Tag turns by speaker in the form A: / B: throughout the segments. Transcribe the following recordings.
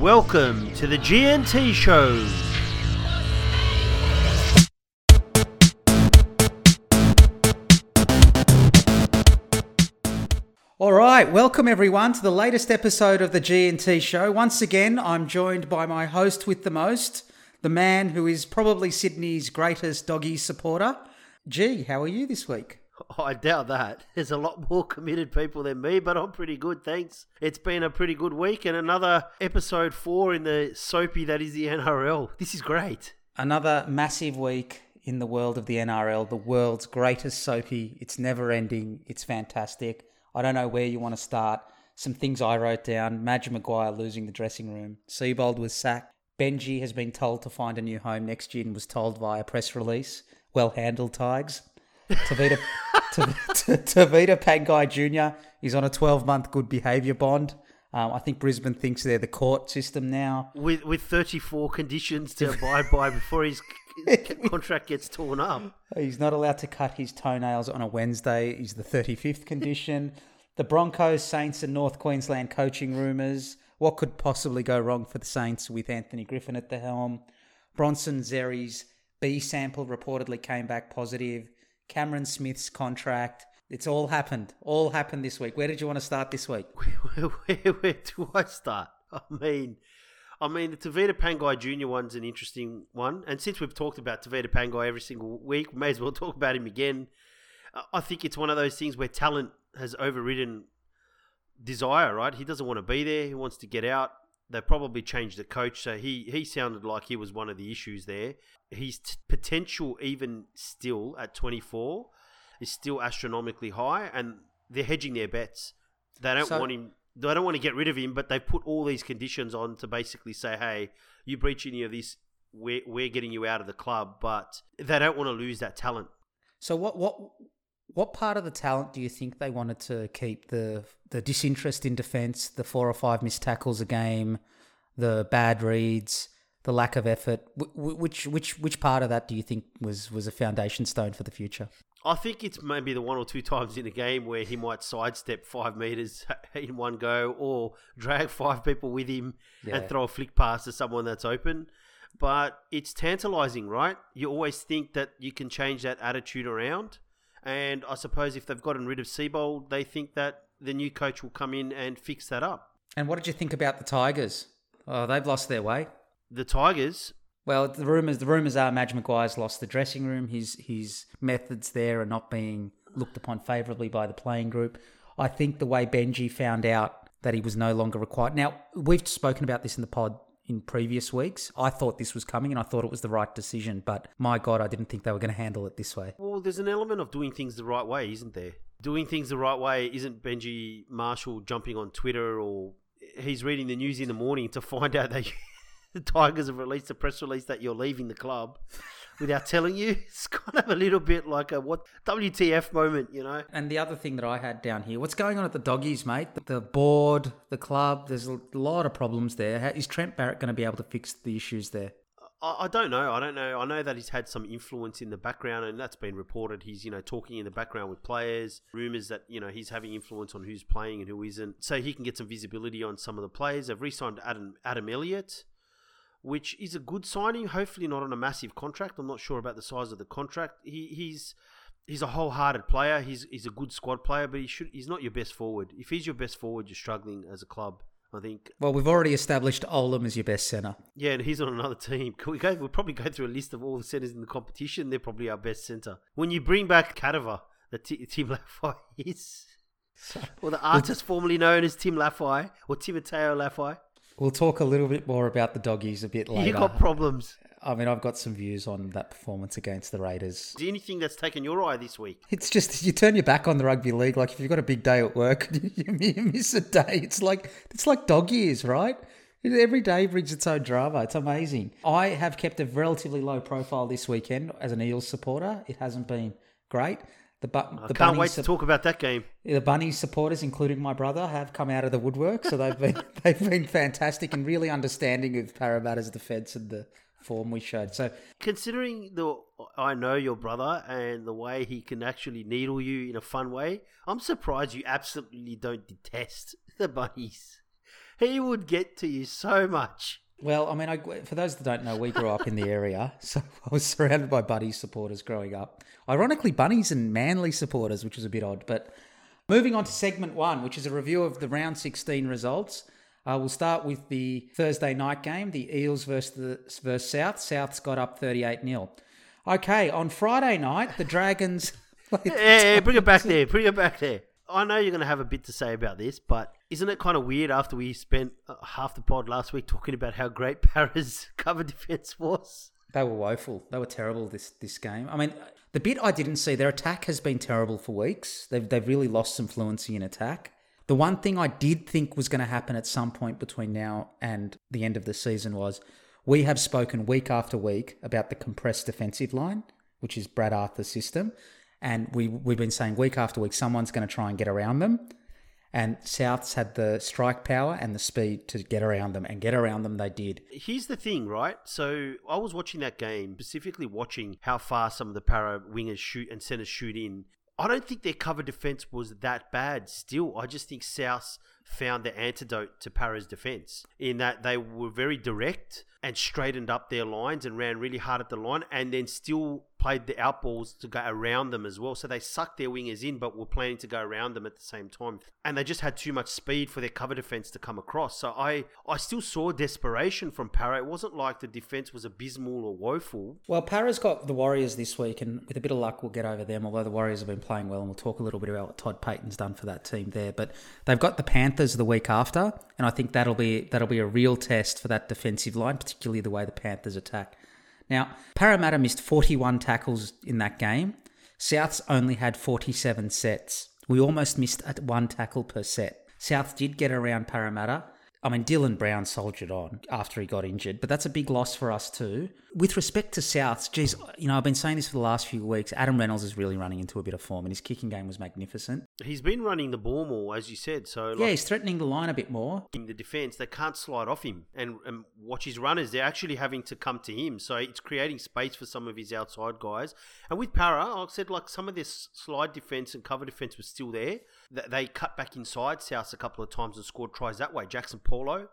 A: Welcome to the G&T Show.
B: All right, welcome everyone to the latest episode of the G&T show. Once again, I'm joined by my host with the most, the man who is probably Sydney's greatest doggy supporter. G, how are you this week?
A: I doubt that. There's a lot more committed people than me, but I'm pretty good, thanks. It's been a pretty good week and another episode four in the soapy that is the NRL. This is great.
B: Another massive week in the world of the NRL, the world's greatest soapy. It's never ending, it's fantastic. I don't know where you want to start. Some things I wrote down Madge Maguire losing the dressing room. Seibold was sacked. Benji has been told to find a new home next year and was told via press release. Well handled, Tigers. Tevita, Tevita Pangai Jr. is on a 12 month good behaviour bond. Um, I think Brisbane thinks they're the court system now.
A: With with 34 conditions to abide by before his contract gets torn up.
B: He's not allowed to cut his toenails on a Wednesday. He's the 35th condition. the Broncos, Saints, and North Queensland coaching rumours. What could possibly go wrong for the Saints with Anthony Griffin at the helm? Bronson Xerri's B sample reportedly came back positive. Cameron Smith's contract. It's all happened. All happened this week. Where did you want to start this week?
A: Where, do I start? I mean, I mean, the Tevita Pangai Jr. one's an interesting one. And since we've talked about Tevita Pangai every single week, we may as well talk about him again. Uh, I think it's one of those things where talent has overridden desire, right? He doesn't want to be there. He wants to get out. They probably changed the coach, so he, he sounded like he was one of the issues there. His t- potential, even still at 24, is still astronomically high, and they're hedging their bets. They don't
B: So-
A: want him. They don't want to get rid of him, but they've put all these conditions on to basically say, "Hey, you breach any of this, we're we're getting you out of the club." But they don't want to lose that talent.
B: So what what what part of the talent do you think they wanted to keep the the disinterest in defence, the four or five missed tackles a game, the bad reads, the lack of effort? Wh- wh- Which which which part of that do you think was was a foundation stone for the future?
A: I think it's maybe the one or two times in a game where he might sidestep five meters in one go, or drag five people with him
B: Yeah.
A: and throw a flick pass to someone that's open. But it's tantalizing, right? You always think that you can change that attitude around. And I suppose if they've gotten rid of Seibold, they think that the new coach will come in and fix that up.
B: And what did you think about the Tigers? Oh, they've lost their way.
A: The Tigers,
B: Well, the rumors the rumors are Madge Maguire's lost the dressing room. His his methods there are not being looked upon favourably by the playing group. I think the way Benji found out that he was no longer required. Now we've spoken about this in the pod in previous weeks. I thought this was coming, and I thought it was the right decision. But my God, I didn't think they were going to handle it this way.
A: Well, there's an element of doing things the right way, isn't there? Doing things the right way isn't Benji Marshall jumping on Twitter or he's reading the news in the morning to find out that the Tigers have released a press release that you're leaving the club without telling you. It's kind of a little bit like a what WTF moment, you know?
B: And the other thing that I had down here, what's going on at the doggies, mate? The board, the club, there's a lot of problems there. How, is Trent Barrett going to be able to fix the issues there?
A: I, don't know. I don't know. I know that he's had some influence in the background, and that's been reported. He's you know talking in the background with players. Rumors that you know he's having influence on who's playing and who isn't. So he can get some visibility on some of the players. They've re-signed Adam Adam Elliott, which is a good signing. Hopefully not on a massive contract. I'm not sure about the size of the contract. He, he's he's a wholehearted player. He's he's a good squad player, but he should he's not your best forward. If he's your best forward, you're struggling as a club. I think
B: Well, we've already established Olam as your best centre.
A: yeah, and he's on another team. We go? We'll probably go through a list of all the centers in the competition. They're probably our best center. When you bring back Cadaver, the t- Tim Lafai is, or the artist formerly known as Tim Lafai or Timoteo Lafai,
B: We'll talk a little bit more about the doggies a bit later.
A: you got problems.
B: I mean, I've got some views on that performance against the Raiders.
A: Is there anything that's taken your eye this week?
B: It's just you turn your back on the rugby league. Like if you've got a big day at work, you miss a day. It's like it's like dog years, right? Every day brings its own drama. It's amazing. I have kept a relatively low profile this weekend as an Eels supporter. It hasn't been great. The, bu-
A: I
B: the
A: can't wait to
B: sup-
A: talk about that game.
B: the Bunnies supporters, including my brother, have come out of the woodwork. So they've been they've been fantastic and really understanding of Parramatta's defence and the form we showed. So
A: Considering the I know your brother and the way he can actually needle you in a fun way, I'm surprised you absolutely don't detest the bunnies. he would get to you so much.
B: Well, I mean, I, for those that don't know, we grew up in the area, so I was surrounded by Buddy supporters growing up. Ironically, Bunnies and Manly supporters, which was a bit odd. But moving on to segment one, which is a review of the round 16 results. Uh, we'll start with the Thursday night game, the Eels versus, the, versus South. South's got up 38 0. Okay, on Friday night, the Dragons.
A: hey, bring it back there. Bring it back there. I know you're going to have a bit to say about this, but isn't it kind of weird after we spent uh, half the pod last week talking about how great Para's cover defense was?
B: They were woeful. They were terrible this this game. I mean, the bit I didn't see, their attack has been terrible for weeks. They've they've really lost some fluency in attack. The one thing I did think was going to happen at some point between now and the end of the season was we have spoken week after week about the compressed defensive line, which is Brad Arthur's system. And we, we've been saying week after week, someone's going to try and get around them. And Souths had the strike power and the speed to get around them, and get around them they did.
A: Here's the thing, right? So I was watching that game, specifically watching how far some of the para wingers shoot and centers shoot in. I don't think their cover defense was that bad still. I just think South found the antidote to Para's defense in that they were very direct and straightened up their lines and ran really hard at the line and then still played the outballs to go around them as well. So they sucked their wingers in but were planning to go around them at the same time. And they just had too much speed for their cover defense to come across. So I, I still saw desperation from Para. It wasn't like the defense was abysmal or woeful.
B: Well, Para's got the Warriors this week and with a bit of luck we'll get over them, although the Warriors have been playing well and we'll talk a little bit about what Todd Payten's done for that team there. But they've got the Panthers the week after and I think that'll be that'll be a real test for that defensive line, particularly the way the Panthers attack. Now, Parramatta missed 41 tackles in that game. Souths only had 47 sets. We almost missed at one tackle per set. South did get around Parramatta, I mean, Dylan Brown soldiered on after he got injured, but that's a big loss for us too. With respect to Souths, geez, you know, I've been saying this for the last few weeks. Adam Reynolds is really running into a bit of form, and his kicking game was magnificent.
A: He's been running the ball more, as you said. So
B: yeah, he's threatening the line a bit more.
A: In the defense, they can't slide off him and, and watch his runners. They're actually having to come to him, so it's creating space for some of his outside guys. And with Para, I said like some of this slide defense and cover defense was still there. They cut back inside South a couple of times and scored tries that way. Jaxson Paulo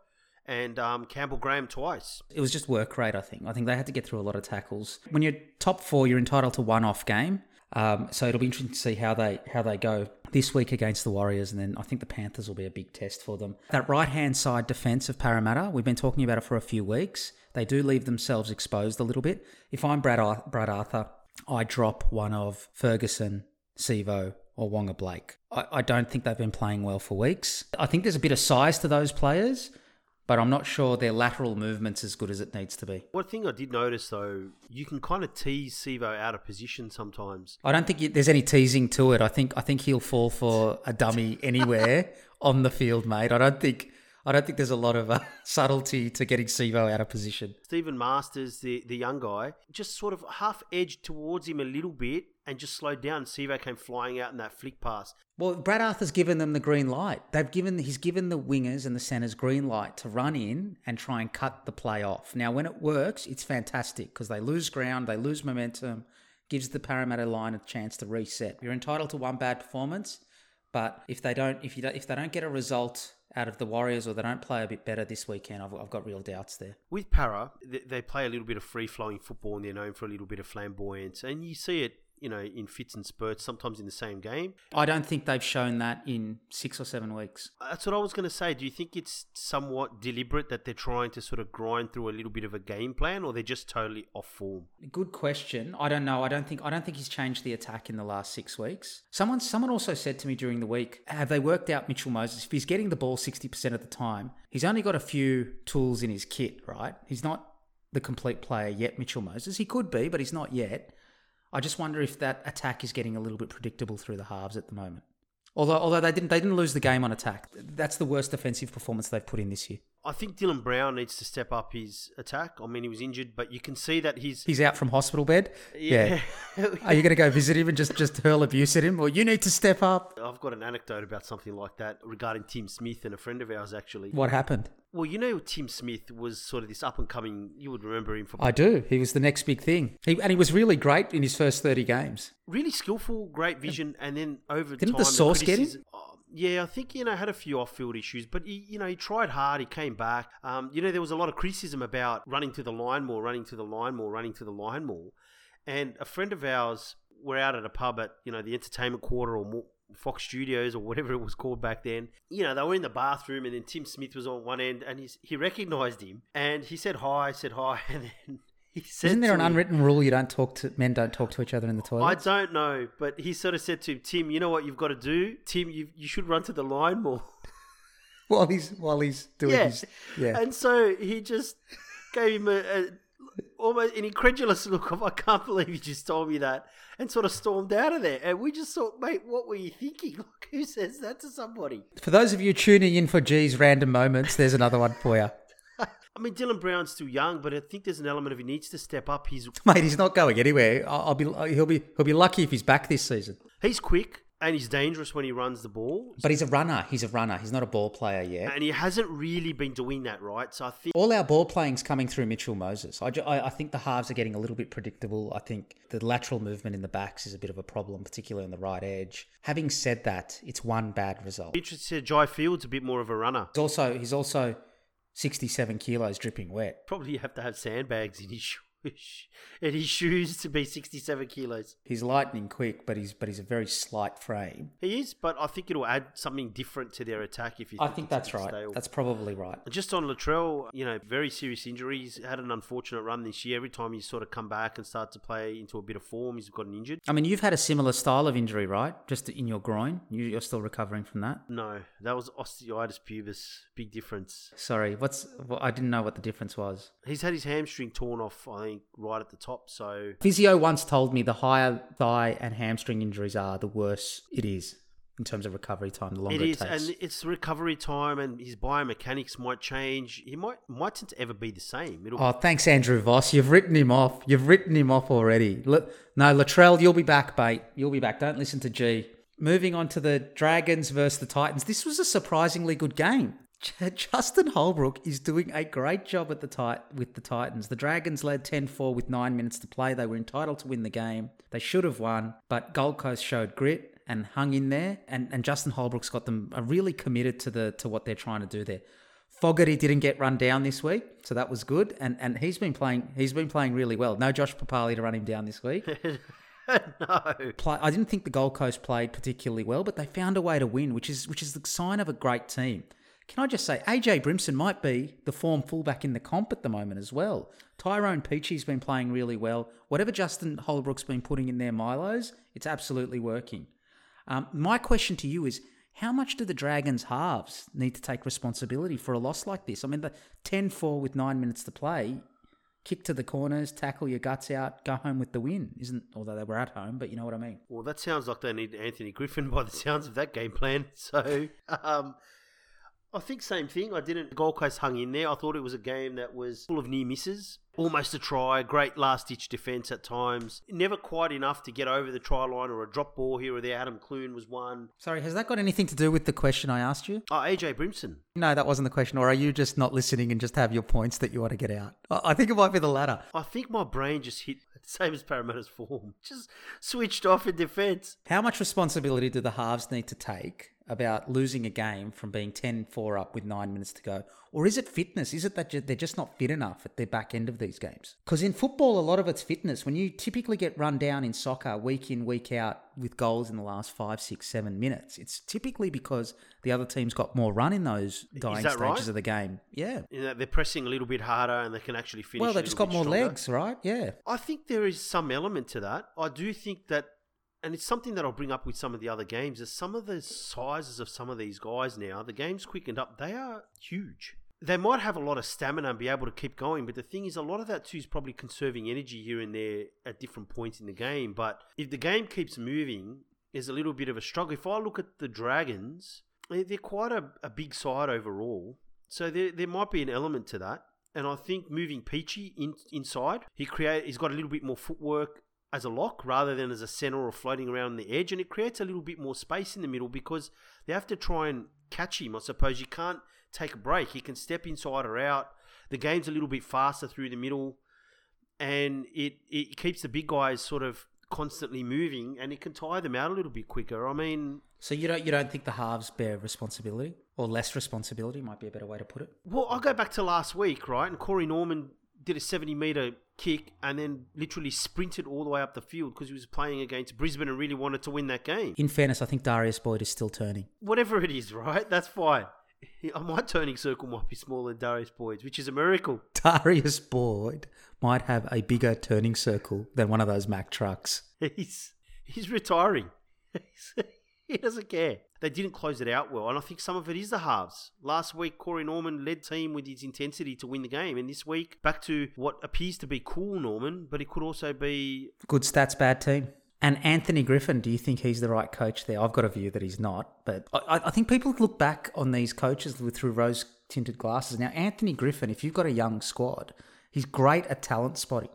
A: and um, Campbell Graham twice.
B: It was just work rate, I think. I think they had to get through a lot of tackles. When you're top four, you're entitled to one off game. Um, so it'll be interesting to see how they how they go this week against the Warriors, and then I think the Panthers will be a big test for them. That right hand side defense of Parramatta, we've been talking about it for a few weeks. They do leave themselves exposed a little bit. If I'm Brad Ar- Brad Arthur, I drop one of Ferguson, Sivo, or Waqa Blake. I, I don't think they've been playing well for weeks. I think there's a bit of size to those players but I'm not sure their lateral movement's as good as it needs to be.
A: One thing I did notice though, you can kind of tease Sivo out of position sometimes.
B: I don't think there's any teasing to it. I think I think he'll fall for a dummy anywhere on the field, mate. I don't think I don't think there's a lot of uh, subtlety to getting Sivo out of position.
A: Steven Marsters, the, the young guy, just sort of half edged towards him a little bit and just slowed down. Sivo came flying out in that flick pass.
B: Well, Brad Arthur's given them the green light. They've given he's given the wingers and the centers green light to run in and try and cut the play off. Now, when it works, it's fantastic because they lose ground, they lose momentum, gives the Parramatta line a chance to reset. You're entitled to one bad performance, but if they don't, if you don't, if they don't get a result out of the Warriors or they don't play a bit better this weekend, I've, I've got real doubts there.
A: With Para, they play a little bit of free flowing football and they're known for a little bit of flamboyance. And you see it you know, in fits and spurts, sometimes in the same game.
B: I don't think they've shown that in six or seven weeks.
A: That's what I was going to say. Do you think it's somewhat deliberate that they're trying to sort of grind through a little bit of a game plan, or they're just totally off form?
B: Good question. I don't know. I don't think I don't think he's changed the attack in the last six weeks. Someone someone also said to me during the week, have they worked out Mitchell Moses? If he's getting the ball sixty percent of the time, he's only got a few tools in his kit, right? He's not the complete player yet, Mitchell Moses. He could be, but he's not yet. I just wonder if that attack is getting a little bit predictable through the halves at the moment. Although, although they didn't, they didn't lose the game on attack. That's the worst defensive performance they've put in this year.
A: I think Dylan Brown needs to step up his attack. I mean, he was injured, but you can see that he's
B: he's out from hospital bed. Yeah. yeah. Are you going to go visit him and just just hurl abuse at him? Well, you need to step up.
A: I've got an anecdote about something like that regarding Tim Smith and a friend of ours actually.
B: What happened?
A: Well, you know, Tim Smith was sort of this up and coming. You would remember him from.
B: I do. He was the next big thing, he, and he was really great in his first thirty games.
A: Really skillful, great vision, and then over
B: didn't
A: time,
B: the source the get him?
A: Oh, Yeah, I think you know had a few off-field issues, but he, you know he tried hard. He came back. Um, you know there was a lot of criticism about running to the line more, running to the line more, running to the line more. And a friend of ours, we're out at a pub at you know the entertainment quarter or more, Fox Studios or whatever it was called back then. You know, they were in the bathroom and then Tim Smith was on one end and he's, he recognized him and he said hi, said hi, and then he said
B: Isn't there an
A: him-
B: unwritten rule you don't talk to men don't talk to each other in the toilet?
A: I don't know, but he sort of said to him, Tim, you know what you've got to do? Tim, you, you should run to the line more.
B: While he's while he's doing
A: yeah.
B: his yeah.
A: And so he just gave him a, a almost an incredulous look of, I can't believe you just told me that, and sort of stormed out of there. And we just thought, mate, what were you thinking? Like, who says that to somebody?
B: For those of you tuning in for G's random moments, there's another one for you.
A: I mean, Dylan Brown's still young, but I think there's an element of he needs to step up. He's
B: Mate, he's not going anywhere. I'll, I'll be he'll be he'll be lucky if he's back this season.
A: he's quick and he's dangerous when he runs the ball,
B: But he's a runner. He's a runner. He's not a ball player yet.
A: and he hasn't really been doing that right. So I think
B: All our ball playing's coming through Mitchell Moses. I, ju- I, I think the halves are getting a little bit predictable. I think the lateral movement in the backs is a bit of a problem, particularly on the right edge. Having said that, it's one bad result.
A: interested Jai Fields a bit more of a runner.
B: He's also he's also sixty-seven kilos, dripping wet.
A: Probably you have to have sandbags in his shoes. In his shoes to be 67 kilos.
B: He's lightning quick, but he's but he's a very slight frame.
A: He is, but I think it'll add something different to their attack if you.
B: I think that's right.
A: stale.
B: That's probably right.
A: Just on Latrell, you know, very serious injuries. Had an unfortunate run this year. Every time he's sort of come back and start to play into a bit of form, he's gotten injured.
B: I mean, you've had a similar style of injury, right? Just in your groin. You, you're still recovering from that.
A: No, that was osteitis pubis. Big difference.
B: Sorry, what's? Well, I didn't know what the difference was.
A: He's had his hamstring torn off, I think, right at the top. So
B: Physio once told me the higher thigh and hamstring injuries are, the worse it is in terms of recovery time. The longer
A: it
B: it,
A: is,
B: takes.
A: and it's recovery time, and his biomechanics might change. He might mightn't ever be the same. It'll
B: Oh, thanks, Andrew Voss. You've written him off. You've written him off already. No, Latrell, you'll be back, mate. You'll be back. Don't listen to G. Moving on to the Dragons versus the Titans. This was a surprisingly good game. Justin Holbrook is doing a great job at the tit- with the Titans. The Dragons led 10-4 with 9 minutes to play. They were entitled to win the game. They should have won, but Gold Coast showed grit and hung in there and, and Justin Holbrook's got them are really committed to the to what they're trying to do there. Fogarty didn't get run down this week, so that was good. And and he's been playing he's been playing really well. No Josh Papalii to run him down this week.
A: no.
B: Play, I didn't think the Gold Coast played particularly well, but they found a way to win, which is which is the sign of a great team. Can I just say, AJ Brimson might be the form fullback in the comp at the moment as well. Tyrone Peachey's been playing really well. Whatever Justin Holbrook's been putting in their Milos, it's absolutely working. Um, my question to you is how much do the Dragons halves need to take responsibility for a loss like this? I mean, the 10 4 with nine minutes to play, kick to the corners, tackle your guts out, go home with the win. Isn't, although they were at home, but you know what I mean.
A: Well, that sounds like they need Anthony Griffin by the sounds of that game plan. So, um, I think same thing. I didn't. Gold Coast hung in there. I thought it was a game that was full of near misses, almost a try, great last ditch defence at times. Never quite enough to get over the try line or a drop ball here or there. Adam Clune was one.
B: Sorry, has that got anything to do with the question I asked you?
A: Oh, AJ Brimson.
B: No, that wasn't the question. Or are you just not listening and just have your points that you want to get out? I I think it might be the latter.
A: I think my brain just hit same as Parramatta's form. Just switched off in defence.
B: How much responsibility do the halves need to take about losing a game from being 10 4 up with nine minutes to go? Or is it fitness? Is it that they're just not fit enough at the back end of these games? Because in football, a lot of it's fitness. When you typically get run down in soccer week in, week out with goals in the last five, six, seven minutes, it's typically because the other team's got more run in those dying stages
A: right?
B: of the game. Yeah.
A: You know, they're pressing a little bit harder and they can actually finish.
B: Well, they've just got more
A: stronger.
B: legs, right? Yeah.
A: I think there is some element to that. I do think that, and it's something that I'll bring up with some of the other games, is some of the sizes of some of these guys now, the game's quickened up, they are huge. They might have a lot of stamina and be able to keep going, but the thing is, a lot of that too is probably conserving energy here and there at different points in the game. But if the game keeps moving, there's a little bit of a struggle. If I look at the Dragons, they- they're quite a, a big side overall. So there, there might be an element to that. And I think moving Peachey in, inside, he create he's got a little bit more footwork as a lock rather than as a center or floating around the edge, and it creates a little bit more space in the middle because they have to try and catch him. I suppose you can't take a break; he can step inside or out. The game's a little bit faster through the middle, and it it keeps the big guys sort of constantly moving and it can tire them out a little bit quicker. I mean,
B: So you don't you don't think the halves bear responsibility or less responsibility might be a better way to put it.
A: well, I'll go back to last week, right? And Corey Norman did a 70 meter kick and then literally sprinted all the way up the field because he was playing against Brisbane and really wanted to win that game.
B: In fairness, I think Darius Boyd is still turning.
A: Whatever it is, right? That's fine. My turning circle might be smaller than Darius Boyd's, which is a miracle.
B: Darius Boyd might have a bigger turning circle than one of those Mack trucks.
A: He's he's retiring. He's- he doesn't care. They didn't close it out well, and I think some of it is the halves. Last week, Corey Norman led team with his intensity to win the game, and this week back to what appears to be cool Norman, but it could also be
B: Good stats, bad team. And Anthony Griffin, do you think he's the right coach there? I've got a view that he's not, but I, I think people look back on these coaches with through rose tinted glasses. Now, Anthony Griffin, if you've got a young squad, he's great at talent spotting.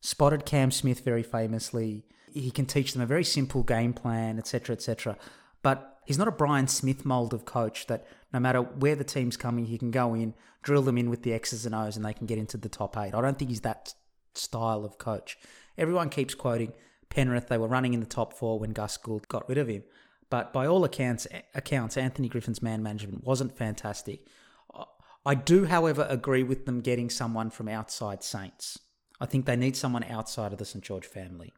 B: Spotted Cam Smith very famously. He can teach them a very simple game plan, etc., etc. But he's not a Brian Smith mold of coach that no matter where the team's coming, he can go in, drill them in with the X's and O's, and they can get into the top eight. I don't think he's that style of coach. Everyone keeps quoting Penrith. They were running in the top four when Gus Gould got rid of him. But by all accounts, accounts, Anthony Griffin's man management wasn't fantastic. I do, however, agree with them getting someone from outside Saints. I think they need someone outside of the St George family.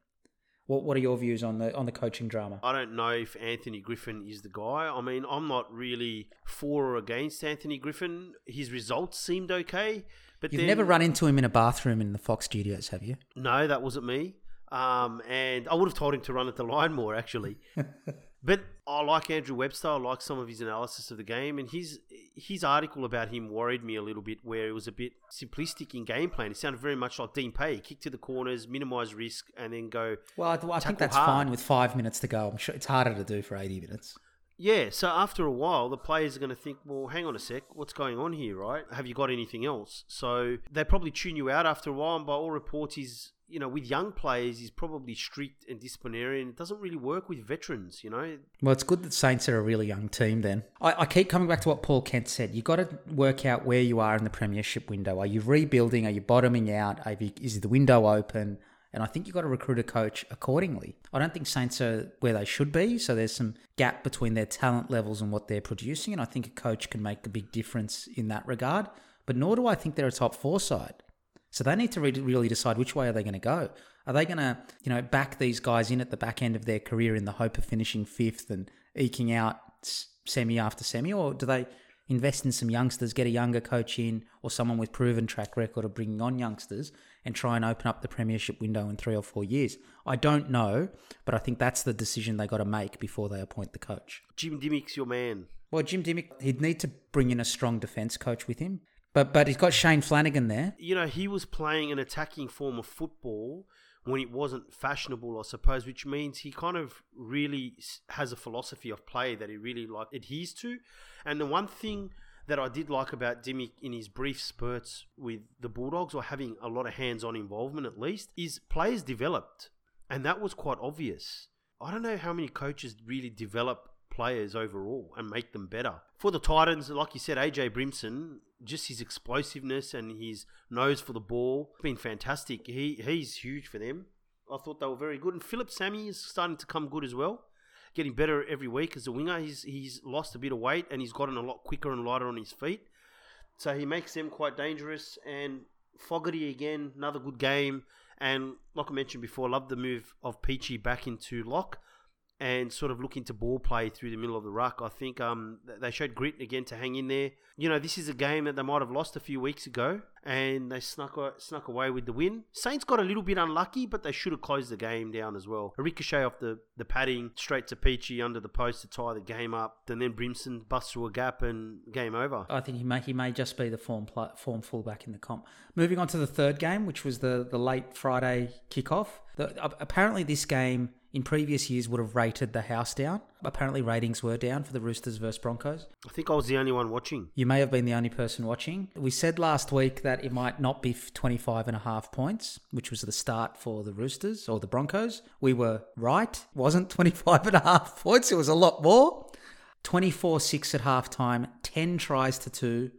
B: What What are your views on the on the coaching drama?
A: I don't know if Anthony Griffin is the guy. I mean, I'm not really for or against Anthony Griffin. His results seemed okay, but
B: You've
A: then,
B: never run into him in a bathroom in the Fox studios, have you?
A: No, that wasn't me. Um, and I would have told him to run at the line more, actually. but I like Andrew Webster. I like some of his analysis of the game, and his his article about him worried me a little bit, where it was a bit simplistic in game plan. It sounded very much like Dean Pay: kick to the corners, minimise risk, and then go.
B: Well, I, I think that's
A: hard.
B: fine with five minutes to go. I'm sure it's harder to do for 80 minutes.
A: Yeah, so after a while, the players are going to think, well, hang on a sec, what's going on here, right? Have you got anything else? So they probably tune you out after a while, and by all reports, he's, you know, with young players, he's probably strict and disciplinarian. it doesn't really work with veterans, you know?
B: Well, it's good that Saints are a really young team then. I, I keep coming back to what Paul Kent said. You've got to work out where you are in the premiership window. Are you rebuilding? Are you bottoming out? You, is the window open? And I think you've got to recruit a coach accordingly. I don't think Saints are where they should be. So there's some gap between their talent levels and what they're producing. And I think a coach can make a big difference in that regard. But nor do I think they're a top four side. So they need to re- really decide which way are they going to go. Are they going to, you know, back these guys in at the back end of their career in the hope of finishing fifth and eking out semi after semi, or do they invest in some youngsters, get a younger coach in, or someone with proven track record of bringing on youngsters and try and open up the premiership window in three or four years? I don't know, but I think that's the decision they got to make before they appoint the coach.
A: Jim Dymock's your man.
B: Well, Jim Dymock, he'd need to bring in a strong defence coach with him, but but he's got Shane Flanagan there.
A: You know, he was playing an attacking form of football when it wasn't fashionable, I suppose, which means he kind of really has a philosophy of play that he really like adheres to. And the one thing that I did like about Dymock in his brief spurts with the Bulldogs, or having a lot of hands-on involvement at least, is players developed, and that was quite obvious. I don't know how many coaches really develop players overall and make them better. For the Titans, like you said, AJ Brimson, just his explosiveness and his nose for the ball, been fantastic. He he's huge for them. I thought they were very good. And Phillip Sami is starting to come good as well. Getting better every week as a winger. He's he's lost a bit of weight and he's gotten a lot quicker and lighter on his feet. So he makes them quite dangerous. And Fogarty again, another good game. And like I mentioned before, love the move of Peachey back into lock and sort of look into ball play through the middle of the ruck. I think um, they showed grit again to hang in there. You know, this is a game that they might have lost a few weeks ago, and they snuck snuck away with the win. Saints got a little bit unlucky, but they should have closed the game down as well. A ricochet off the, the padding straight to Peachey under the post to tie the game up. And then Brimson busts through a gap and game over.
B: I think he may he may just be the form pl- form fullback in the comp. Moving on to the third game, which was the the late Friday kickoff. The, uh, apparently, this game in previous years would have rated the house down. Apparently, ratings were down for the Roosters versus Broncos.
A: I think I was the only one watching.
B: You may have been the only person watching. We said last week that it might not be 25 and a half points, which was the start for the Roosters or the Broncos. We were right. It wasn't 25 and a half points. It was a lot more. 24-6 at halftime, 10 tries to 2.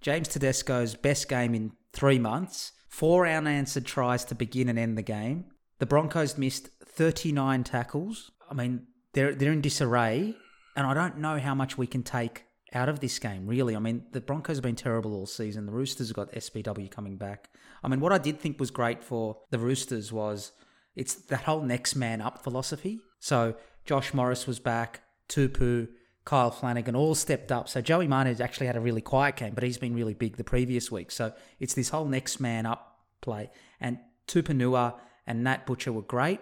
B: James Tedesco's best game in 3 months. Four unanswered tries to begin and end the game. The Broncos missed 39 tackles. I mean, they're they're in disarray, and I don't know how much we can take out of this game. Really, I mean, the Broncos have been terrible all season. The Roosters have got SBW coming back. I mean, what I did think was great for the Roosters was it's that whole next man up philosophy. So Josh Morris was back, Tupou, Kyle Flanagan all stepped up. So Joey Manu actually had a really quiet game, but he's been really big the previous week. So it's this whole next man up play. And Tupouniua and Nat Butcher were great.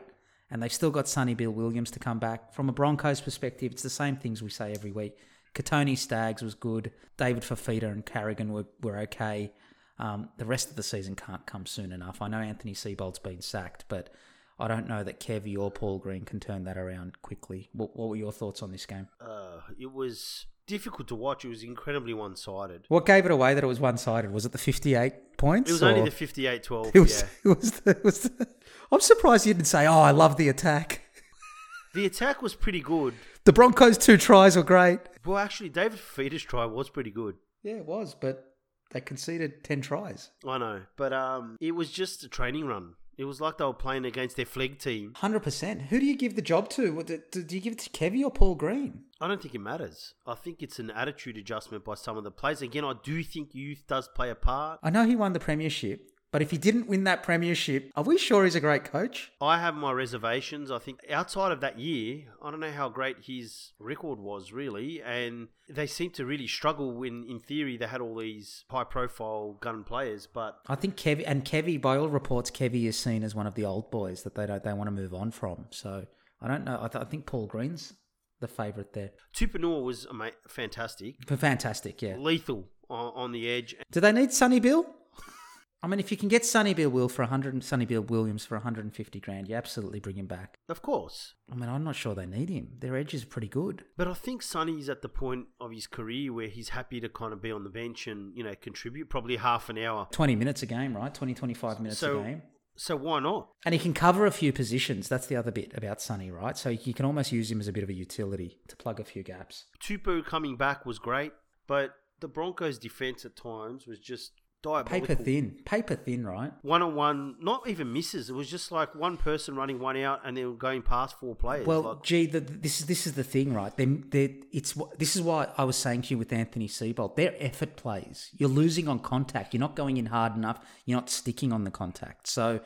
B: And they've still got Sonny Bill Williams to come back. From a Broncos perspective, it's the same things we say every week. Kotoni Staggs was good. David Fifita and Carrigan were, were okay. Um, the rest of the season can't come soon enough. I know Anthony Seibold's been sacked, but I don't know that Kevy or Paul Green can turn that around quickly. What, what were your thoughts on this game?
A: Uh, it was difficult to watch. It was incredibly one sided.
B: What gave it away that it was one sided? Was it the 58 points?
A: It was
B: or-
A: only the 58 12.
B: It was,
A: yeah.
B: it was, the, it was the- I'm surprised you didn't say, oh, I love the attack.
A: The attack was pretty good.
B: The Broncos' two tries were great.
A: Well, actually, David Fifita's try was pretty good.
B: Yeah, it was, but they conceded 10 tries.
A: I know. But um, it was just a training run. It was like they were playing against their flag team.
B: 100%. Who do you give the job to? Do, do you give it to Kevy or Paul Green?
A: I don't think it matters. I think it's an attitude adjustment by some of the players. Again, I do think youth does play a part.
B: I know he won the premiership, but if he didn't win that premiership, are we sure he's a great coach?
A: I have my reservations. I think outside of that year, I don't know how great his record was really, and they seem to really struggle when, in theory, they had all these high-profile gun players. But
B: I think Kevy and Kevy, by all reports, Kevy is seen as one of the old boys that they don't they want to move on from. So I don't know. I, th- I think Paul Green's the favourite there.
A: Tupouniua was fantastic,
B: fantastic, yeah.
A: lethal on, on the edge.
B: Do they need Sonny Bill? I mean, if you can get Sonny Bill Will for 100, and Sonny Bill Williams for 150 grand, you absolutely bring him back.
A: Of course.
B: I mean, I'm not sure they need him. Their edge is pretty good.
A: But I think Sonny's at the point of his career where he's happy to kind of be on the bench and, you know, contribute probably half an hour.
B: 20 minutes a game, right? 20, 25 minutes
A: So-
B: a game.
A: So why not?
B: And he can cover a few positions. That's the other bit about Sonny, right? So you can almost use him as a bit of a utility to plug a few gaps.
A: Tupou coming back was great, but the Broncos' defense at times was just diabolical.
B: Paper thin. Paper thin, right?
A: One on one, not even misses. It was just like one person running one out and then going past four players.
B: Well,
A: like,
B: gee, the, this is this is the thing, right? They, they, it's this is why I was saying to you with Anthony Seibold, they're effort plays. You're losing on contact. You're not going in hard enough. You're not sticking on the contact. So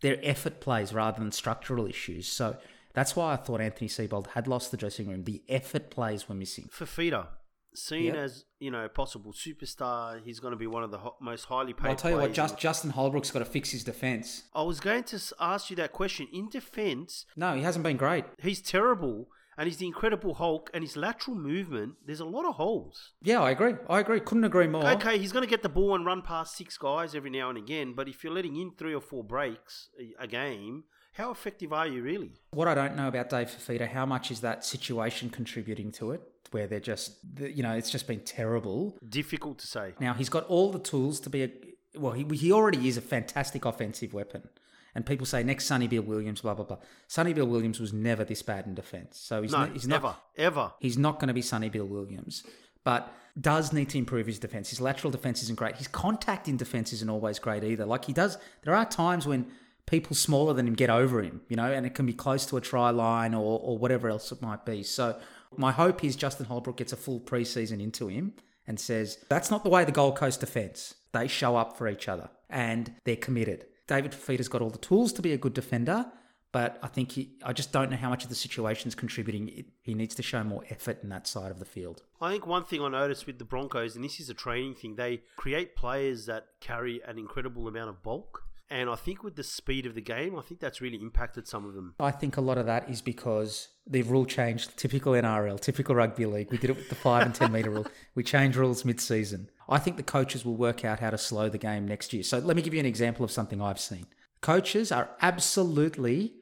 B: they're effort plays rather than structural issues. So that's why I thought Anthony Seibold had lost the dressing room. The effort plays were missing.
A: Fifita, seen
B: Yep.
A: as you know a possible superstar, he's going to be one of the ho- most highly paid.
B: Well, I'll tell you what, just, Justin Holbrook's got to fix his defence.
A: I was going to ask you that question. In defence,
B: No, he hasn't been great.
A: he's terrible, and he's the Incredible Hulk, and his lateral movement. There's a lot of holes.
B: Yeah, I agree. I agree. Couldn't agree more.
A: Okay, he's going to get the ball and run past six guys every now and again, but if you're letting in three or four breaks a game, how effective are you really?
B: What I don't know about Dave Fifita, how much is that situation contributing to it? Where they're just, you know, it's just been terrible.
A: Difficult to say.
B: Now he's got all the tools to be a well. He he already is a fantastic offensive weapon. And people say next Sonny Bill Williams, blah blah blah. Sonny Bill Williams was never this bad in defence, so he's
A: No,
B: not, he's
A: never,
B: not
A: ever.
B: he's not going to be Sonny Bill Williams, but does need to improve his defence. His lateral defence isn't great. His contact in defence isn't always great either. Like he does, there are times when people smaller than him get over him, you know, and it can be close to a try line or or whatever else it might be. So my hope is Justin Holbrook gets a full preseason into him and says that's not the way the Gold Coast defence. They show up for each other and they're committed. David Fifita's got all the tools to be a good defender, but I think he, I just don't know how much of the situation's contributing. He needs to show more effort in that side of the field.
A: I think one thing I noticed with the Broncos, and this is a training thing, they create players that carry an incredible amount of bulk. And I think with the speed of the game, I think that's really impacted some of them.
B: I think a lot of that is because the rule changed. Typical NRL, typical rugby league. We did it with the five and ten meter rule. We change rules mid-season. I think the coaches will work out how to slow the game next year. So let me give you an example of something I've seen. Coaches are absolutely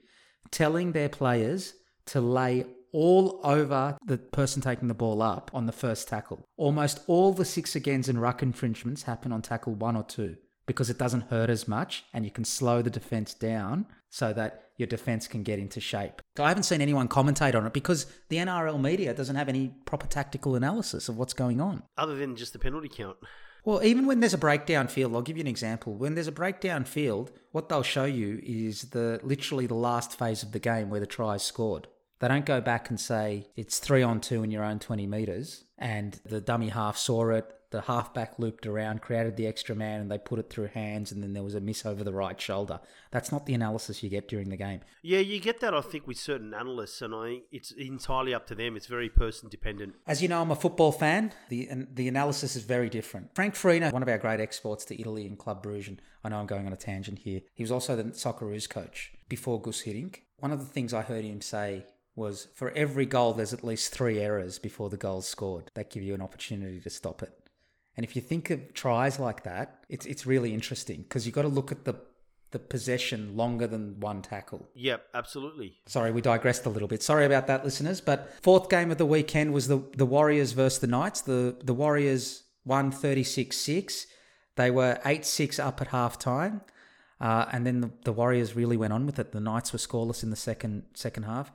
B: telling their players to lay all over the person taking the ball up on the first tackle. Almost all the six agains and ruck infringements happen on tackle one or two because it doesn't hurt as much and you can slow the defense down so that your defense can get into shape. I haven't seen anyone commentate on it because the NRL media doesn't have any proper tactical analysis of what's going on.
A: Other than just the penalty count.
B: Well, even when there's a breakdown field, I'll give you an example. When there's a breakdown field, what they'll show you is the literally the last phase of the game where the try is scored. They don't go back and say it's three on two in your own 20 metres and the dummy half saw it, the halfback looped around, created the extra man, and they put it through hands, and then there was a miss over the right shoulder. That's not the analysis you get during the game.
A: Yeah, you get that, I think, with certain analysts, and I it's entirely up to them. It's very person dependent.
B: As you know, I'm a football fan. The and the analysis is very different. Frank Farina, one of our great exports to Italy and Club Brugge, and I know I'm going on a tangent here. He was also the Socceroos coach before Gus Hiddink. One of the things I heard him say was for every goal, there's at least three errors before the goal's scored. That give you an opportunity to stop it. And if you think of tries like that, it's it's really interesting because you've got to look at the the possession longer than one tackle.
A: Yep, absolutely.
B: Sorry, we digressed a little bit. Sorry about that, listeners. But fourth game of the weekend was the the Warriors versus the Knights. The the Warriors won 36-6. They were 8-6 up at half time. Uh, and then the, the Warriors really went on with it. The Knights were scoreless in the second second half.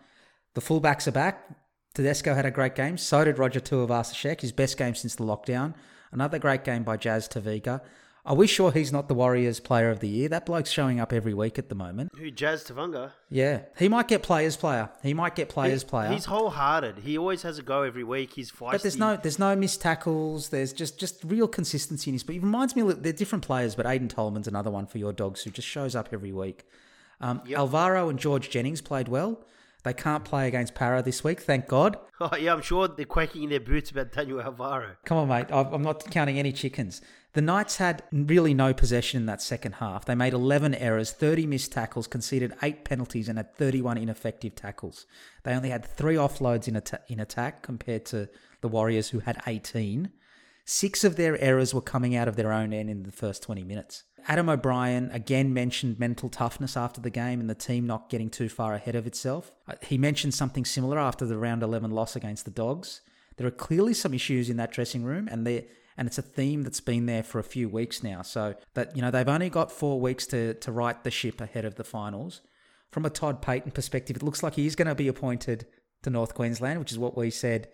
B: The fullbacks are back. Tedesco had a great game. So did Roger Tuivasa-Sheck, his best game since the lockdown. Another great game by Jazz Tevaga. Are we sure he's not the Warriors Player of the Year? That bloke's showing up every week at the moment.
A: Who, Jazz Tevaga?
B: Yeah, he might get Players Player. He might get Players Player.
A: He's wholehearted. He always has a go every week. He's feisty.
B: But there's no there's no missed tackles. There's just just real consistency in his. But he reminds me, they're different players. But Aidan Tolman's another one for your dogs who just shows up every week. Um, Alvaro and George Jennings played well. They can't play against Para this week, thank God.
A: Oh, yeah, I'm sure they're quaking in their boots about Daniel Alvaro.
B: Come on, mate. I'm not counting any chickens. The Knights had really no possession in that second half. They made 11 errors, 30 missed tackles, conceded 8 penalties, and had 31 ineffective tackles. They only had 3 offloads in, in attack compared to the Warriors, who had 18. Six of their errors were coming out of their own end in the first 20 minutes. Adam O'Brien again mentioned mental toughness after the game and the team not getting too far ahead of itself. Uh, He mentioned something similar after the round 11 loss against the Dogs. There are clearly some issues in that dressing room and they and it's a theme that's been there for a few weeks now. So that you know they've only got 4 weeks to to right the ship ahead of the finals. From a Todd Payten perspective, it looks like he's going to be appointed to North Queensland, which is what we said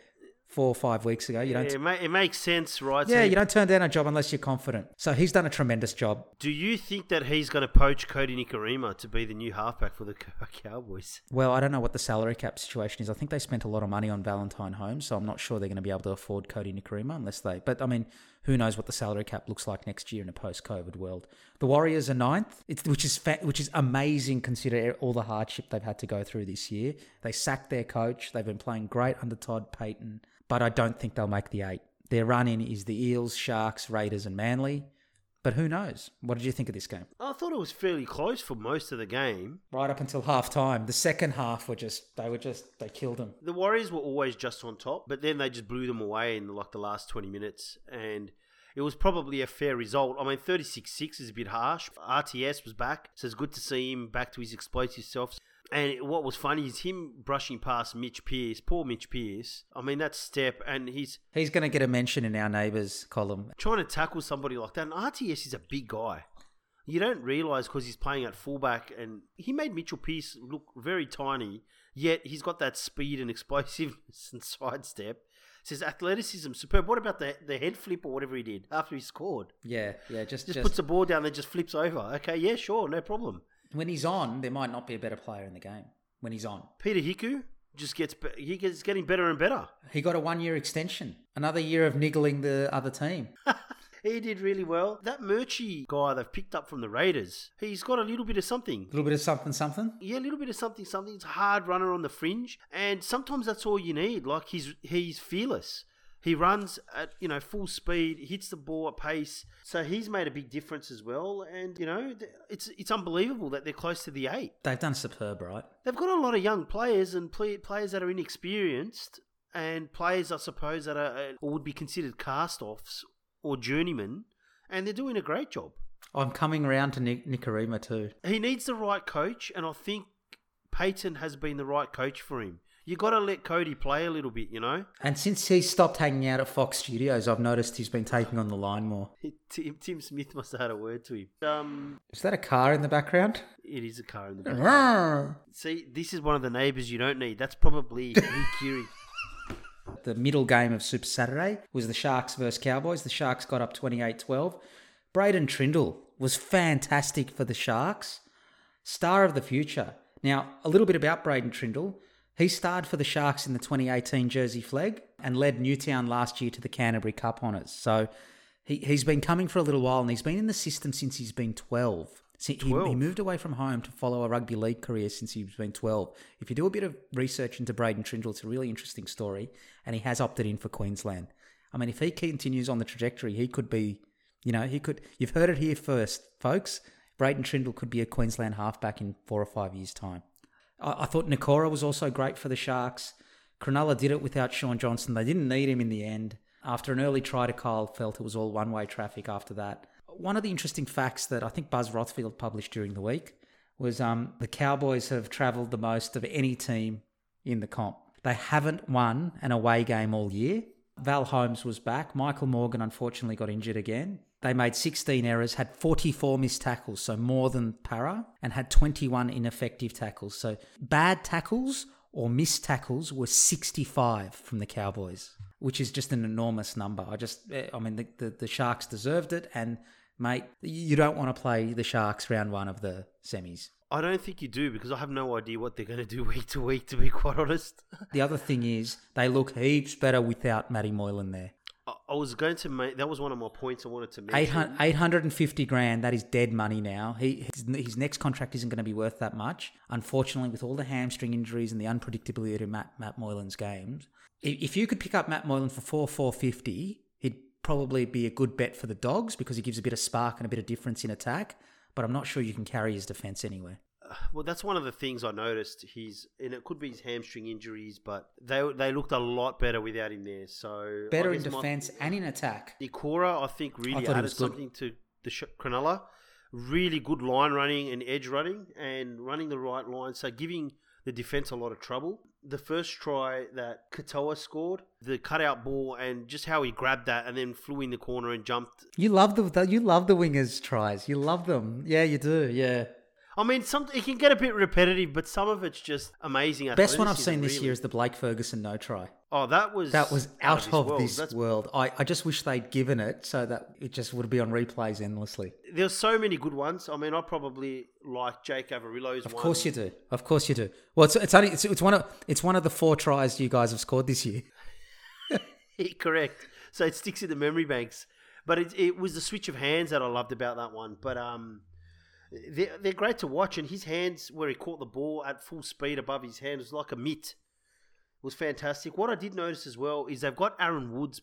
B: 4 or 5 weeks ago. You don't
A: it, ma- it makes sense, right?
B: yeah,
A: So
B: you don't turn down a job unless you're confident. So he's done a tremendous job.
A: Do you think that he's going to poach Kodi Nikorima to be the new halfback for the Cowboys?
B: Well, I don't know what the salary cap situation is. I think they spent a lot of money on Valentine Holmes, so I'm not sure they're going to be able to afford Kodi Nikorima unless they. But I mean, who knows what the salary cap looks like next year in a post-COVID world? The Warriors are ninth, which is fa- which is amazing considering all the hardship they've had to go through this year. They sacked their coach. They've been playing great under Todd Payten, but I don't think they'll make the eight. Their run-in is the Eels, Sharks, Raiders, and Manly. But who knows? What did you think of this game?
A: I thought it was fairly close for most of the game.
B: Right up until half time. The second half were just they were just they killed them.
A: The Warriors were always just on top, but then they just blew them away in like the last 20 minutes. And it was probably a fair result. I mean, 36 6 is a bit harsh. RTS was back, so it's good to see him back to his explosive self. And what was funny is him brushing past Mitch Pearce, poor Mitch Pearce. I mean, that step, and he's
B: He's going to get a mention in our neighbours column.
A: trying to tackle somebody like that. And RTS is a big guy. You don't realise because he's playing at fullback, and he made Mitchell Pearce look very tiny. Yet he's got that speed and explosiveness and sidestep. Says athleticism superb. What about the the head flip or whatever he did after he scored?
B: Yeah, yeah. Just,
A: Just,
B: just,
A: puts the ball down, then just flips over. Okay, yeah, sure, no problem.
B: When he's on, there might not be a better player in the game. When he's on,
A: Peter Hiku just gets he gets getting better and better.
B: he got a one-year extension, another year of niggling the other team.
A: He did really well. That Murchie guy they've picked up from the Raiders, he's got a little bit of something.
B: A little bit of something, something.
A: Yeah, a little bit of something, something. He's a hard runner on the fringe, and sometimes that's all you need. Like he's he's fearless. He runs at you know full speed, hits the ball at pace. So he's made a big difference as well. And you know it's it's unbelievable that they're close to the eight.
B: They've done superb, right?
A: They've got a lot of young players and play, players that are inexperienced, and players I suppose that are uh, or would be considered cast-offs or journeymen, and they're doing a great job.
B: I'm coming around to Nick- Nikorima too.
A: He needs the right coach, and I think Payten has been the right coach for him. You got to let Cody play a little bit, you know.
B: And since he stopped hanging out at Fox Studios, I've noticed he's been taking on the line more.
A: Tim, Tim Smith must have had a word to him. Um,
B: Is that a car in the background?
A: it is a car in the
B: background.
A: See, this is one of the neighbours you don't need. That's probably Keary.
B: the middle game of Super Saturday was the Sharks versus Cowboys. The Sharks got up 28-12. Braydon Trindall was fantastic for the Sharks. Star of the future. Now, a little bit about Braydon Trindall. He starred for the Sharks in the 2018 Jersey flag and led Newtown last year to the Canterbury Cup honours. So he, he's been coming for a little while and he's been in the system since he's been 12. So he,
A: 12.
B: he moved away from home to follow a rugby league career since he's been 12. If you do a bit of research into Braydon Trindall, it's a really interesting story and he has opted in for Queensland. I mean, if he continues on the trajectory, he could be, you know, he could, you've heard it here first, folks. Braydon Trindall could be a Queensland halfback in four or five years' time. I, I thought Nikora was also great for the Sharks. Cronulla did it without Shaun Johnson. They didn't need him in the end. After an early try to Kyle Feldt, it was all one way traffic after that. One of the interesting facts that I think Buzz Rothfield published during the week was um, the Cowboys have travelled the most of any team in the comp. They haven't won an away game all year. Val Holmes was back. Michael Morgan unfortunately got injured again. They made 16 errors, had 44 missed tackles, so more than Para, and had 21 ineffective tackles. So bad tackles or missed tackles were 65 from the Cowboys, which is just an enormous number. I just, eh, I mean, the, the, the Sharks deserved it, and mate, you don't want to play the Sharks round one of the semis.
A: I don't think you do because I have no idea what they're going to do week to week. To be quite honest,
B: The other thing is they look heaps better without Matty Moylan there.
A: I, was going to make that was one of my points I wanted to make.
B: 800 850 grand, that is dead money now. He his, his next contract isn't going to be worth that much. Unfortunately, with all the hamstring injuries and the unpredictability of Matt, Matt Moylan's games, if, you could pick up Matt Moylan for 4 450, he'd probably be a good bet for the Dogs because he gives a bit of spark and a bit of difference in attack. But I'm not sure you can carry his defence anywhere.
A: Well, that's one of the things I noticed. He's and it could be his hamstring injuries, but they they looked a lot better without him there. So
B: Better in
A: guess my-
B: defence and in attack.
A: Nikora, I think, really
B: he
A: added something to the sh- Cronulla. Really good line running and edge running, and running the right line. So giving the defense a lot of trouble. The first try that Katoa scored, the cutout ball, and just how he grabbed that and then flew in the corner and jumped.
B: You love the you love the wingers tries. You love them. Yeah, you do. Yeah.
A: I mean, some it can get a bit repetitive, but some of it's just amazing.
B: The best one I've seen this year is the Blake Ferguson no try.
A: Oh, that was
B: That was out of
A: world.
B: this world. I, I just wish they'd given it so that it just would be on replays endlessly.
A: There's so many good ones. I mean, I probably like Jake Averillo's
B: Of
A: one.
B: course you do. Of course you do. Well, it's, it's only it's, it's one of it's one of the four tries you guys have scored this year.
A: Correct. So it sticks in the memory banks. But it, it was the switch of hands that I loved about that one. But um, they're, they're great to watch. And his hands, where he caught the ball at full speed above his hand, was like a mitt. It was fantastic. What I did notice as well is they've got Aaron Wood's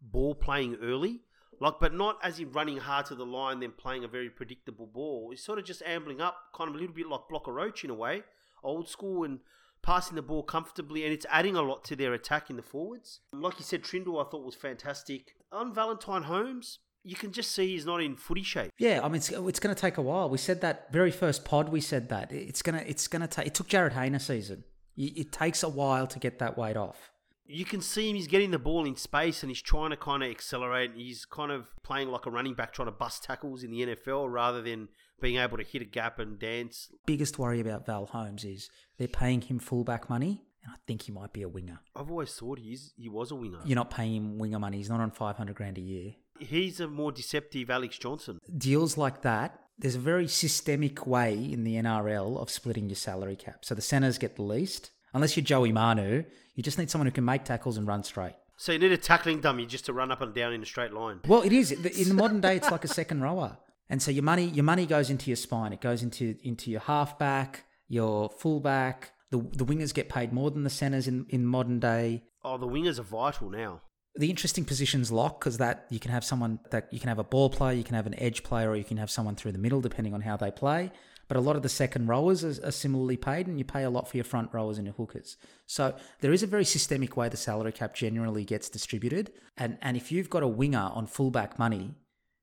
A: ball playing early. Like, but not as in running hard to the line, then playing a very predictable ball. He's sort of just ambling up, kind of a little bit like Blocker Roach in a way, old school, and passing the ball comfortably, and it's adding a lot to their attack in the forwards. Like you said, Trindall I thought was fantastic. On Valentine Holmes, you can just see he's not in footy shape.
B: Yeah, I mean it's, it's going to take a while. We said that very first pod. We said that it's gonna it's gonna take. It took Jarryd Hayne a season. It takes a while to get that weight off.
A: You can see him, he's getting the ball in space and he's trying to kind of accelerate. He's kind of playing like a running back, trying to bust tackles in the NFL rather than being able to hit a gap and dance.
B: Biggest worry about Val Holmes is they're paying him fullback money, and I think he might be a winger.
A: I've always thought he's, he was a winger.
B: You're not paying him winger money. He's not on five hundred grand a year.
A: He's a more deceptive Alex Johnson.
B: deals like that, there's a very systemic way in the NRL of splitting your salary cap. So the centers get the least. Unless you're Joey Manu, you just need someone who can make tackles and run straight.
A: So you need a tackling dummy just to run up and down in a straight line.
B: Well, it is in the modern day. It's like a second rower, and so your money your money goes into your spine. It goes into into your halfback, your fullback. The the wingers get paid more than the centers in in modern day.
A: Oh, the wingers are vital now.
B: The interesting positions lock because that you can have someone that you can have a ball player, you can have an edge player, or you can have someone through the middle, depending on how they play. But a lot of the second rowers are, are similarly paid, and you pay a lot for your front rowers and your hookers. So there is a very systemic way the salary cap generally gets distributed, and and if you've got a winger on fullback money,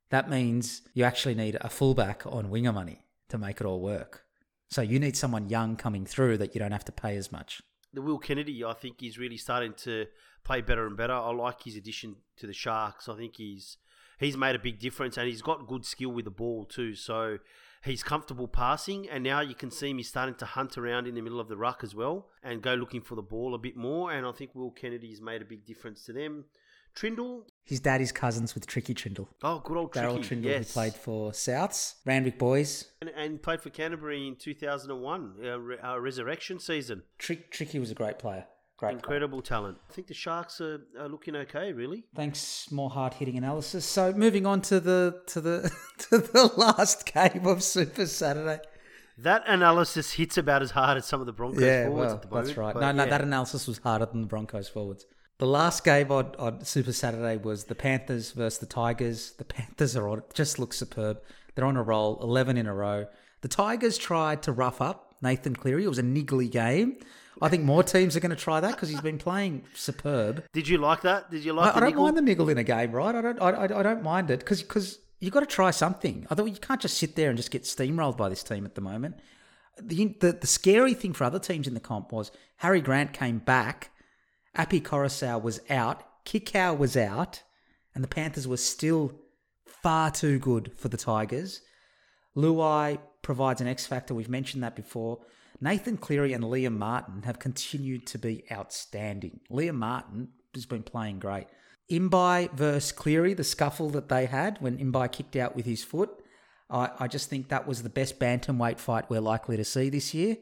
B: that means you actually need a fullback on winger money to make it all work. So you need someone young coming through that you don't have to pay as much.
A: The Will Kennedy, I think, is really starting to play better and better. I like his addition to the Sharks. I think he's he's made a big difference, and he's got good skill with the ball too. So he's comfortable passing, and now you can see him he's starting to hunt around in the middle of the ruck as well and go looking for the ball a bit more. And I think Will Kennedy's made a big difference to them. Trindall.
B: His dad is cousins with Tricky Trindall.
A: Oh, good old
B: Daryl
A: Tricky.
B: Trindall,
A: yes.
B: who played for Souths, Randwick Boys.
A: and, and played for Canterbury in 2001, uh, re- uh, resurrection season.
B: Trick, Tricky was a great player. Great player.
A: Incredible talent. I think the Sharks are, are looking okay, really.
B: Thanks, more hard hitting analysis. So moving on to the to the to the last game of Super Saturday.
A: That analysis hits about as hard as some of the Broncos
B: yeah,
A: forwards
B: well,
A: at the moment.
B: that's right.
A: but
B: No, no,
A: yeah.
B: that analysis was harder than the Broncos forwards. The last game on, on Super Saturday was the Panthers versus the Tigers. The Panthers are on just look superb. They're on a roll, eleven in a row. The Tigers tried to rough up Nathan Cleary. It was a niggly game. I think more teams are going to try that because he's been playing superb.
A: Did you like that? Did you like
B: I, I don't
A: nickel?
B: mind the niggle in a game, right? I don't. I, I, I don't mind it because because you got to try something. I thought you can't just sit there and just get steamrolled by this team at the moment. The, the the scary thing for other teams in the comp was Harry Grant came back, Api Koroisau was out, Kikau was out, and the Panthers were still far too good for the Tigers. Luai provides an X factor. We've mentioned that before. Nathan Cleary and Liam Martin have continued to be outstanding. Liam Martin has been playing great. Mbye versus Cleary, the scuffle that they had when Mbye kicked out with his foot, I, I just think that was the best bantamweight fight we're likely to see this year.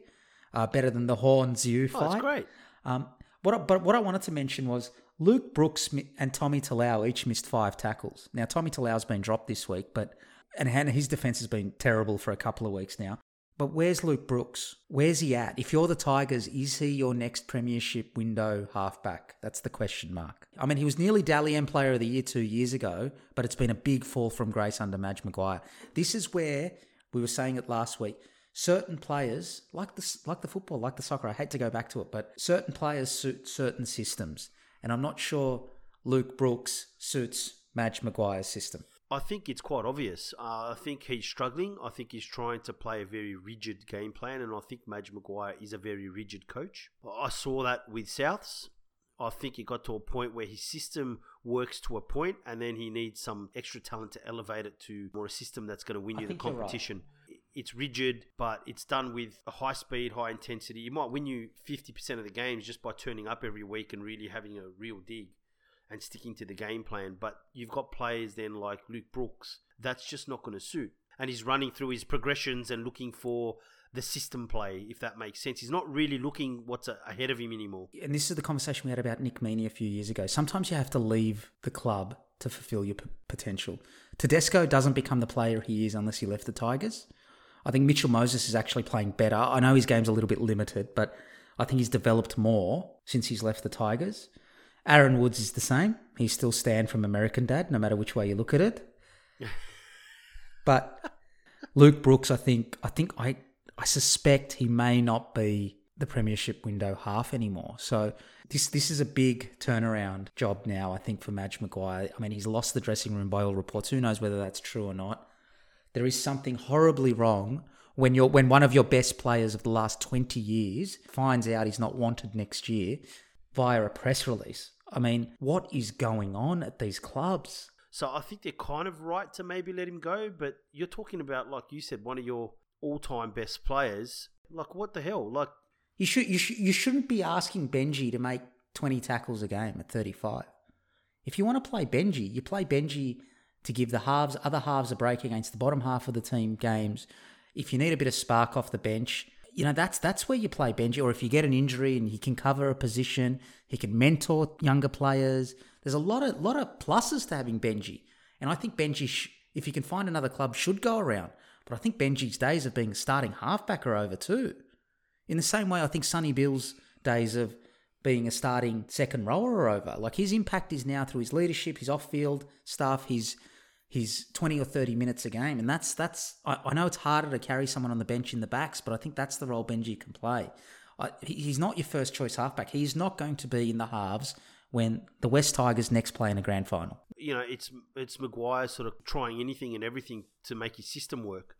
B: Uh, better than the Horn Tszyu
A: Oh,
B: fight.
A: that's great.
B: Um, what I, but what I wanted to mention was Luke Brooks and Tommy Talau each missed five tackles. Now Tommy Talau's been dropped this week, but and his defense has been terrible for a couple of weeks now. But where's Luke Brooks? Where's he at? If you're the Tigers, is he your next premiership window halfback? That's the question mark. I mean, he was nearly Dally M Player of the Year two years ago, but it's been a big fall from grace under Madge Maguire. This is where we were saying it last week. Certain players, like the like the football, like the soccer, I hate to go back to it, but certain players suit certain systems, and I'm not sure Luke Brooks suits Madge Maguire's system.
A: I think it's quite obvious. Uh, I think he's struggling. I think he's trying to play a very rigid game plan, and I think Madge Maguire is a very rigid coach. I saw that with Souths. I think he got to a point where his system works to a point, and then he needs some extra talent to elevate it to more a system that's going to win
B: I
A: you the
B: competition. right.
A: It's rigid, but it's done with a high speed, high intensity. It might win you 50% of the games just by turning up every week and really having a real dig and sticking to the game plan. But you've got players then like Luke Brooks, that's just not going to suit. And he's running through his progressions and looking for the system play, if that makes sense. He's not really looking what's ahead of him anymore.
B: and this is the conversation we had about Nick Meaney a few years ago. Sometimes you have to leave the club to fulfill your p- potential. Tedesco doesn't become the player he is unless he left the Tigers. I think Mitchell Moses is actually playing better. I know his game's a little bit limited, but I think he's developed more since he's left the Tigers. Aaron Woods is the same. He's still Stan from American Dad, no matter which way you look at it. but Luke Brooks, I think, I think I, I suspect he may not be the premiership window half anymore. So this this is a big turnaround job now, I think, for Madge Maguire. I mean, he's lost the dressing room by all reports. Who knows whether that's true or not? There is something horribly wrong when you're when one of your best players of the last twenty years finds out he's not wanted next year via a press release. I mean, what is going on at these clubs?
A: So I think they're kind of right to maybe let him go, but you're talking about, like you said, one of your all time best players. Like, what the hell? Like,
B: You should you should you shouldn't be asking Benji to make twenty tackles a game at thirty five. If you want to play Benji, you play Benji to give the halves other halves a break against the bottom half of the team games. If you need a bit of spark off the bench, you know that's that's where you play Benji. Or if you get an injury and he can cover a position, he can mentor younger players. There's a lot of lot of pluses to having Benji, and I think Benji, sh- if you can find another club, should go around. But I think Benji's days of being starting halfback are over too. In the same way, I think Sonny Bill's days of being a starting second rower are over. Like his impact is now through his leadership, his off-field stuff, his his twenty or thirty minutes a game, and that's that's. I, I know it's harder to carry someone on the bench in the backs, but I think that's the role Benji can play. I, he's not your first choice halfback. He's not going to be in the halves when the West Tigers next play in a grand final.
A: you know, it's it's Maguire sort of trying anything and everything to make his system work,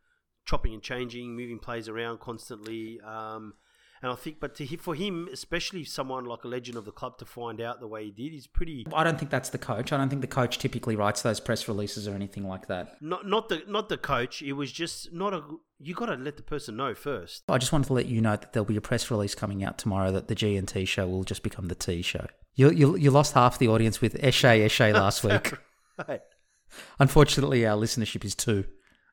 A: chopping and changing, moving plays around constantly. Um, And I think, but to, for him, especially someone like a legend of the club, to find out the way he did is pretty.
B: I don't think that's the coach. I don't think the coach typically writes those press releases or anything like that.
A: Not not the not the coach. It was just not a. You got to let the person know first.
B: I just wanted to let you know that there'll be a press release coming out tomorrow that the G and T show will just become the T show. You you, you lost half the audience with Eshe Eshe last week.
A: right.
B: Unfortunately, our listenership is two.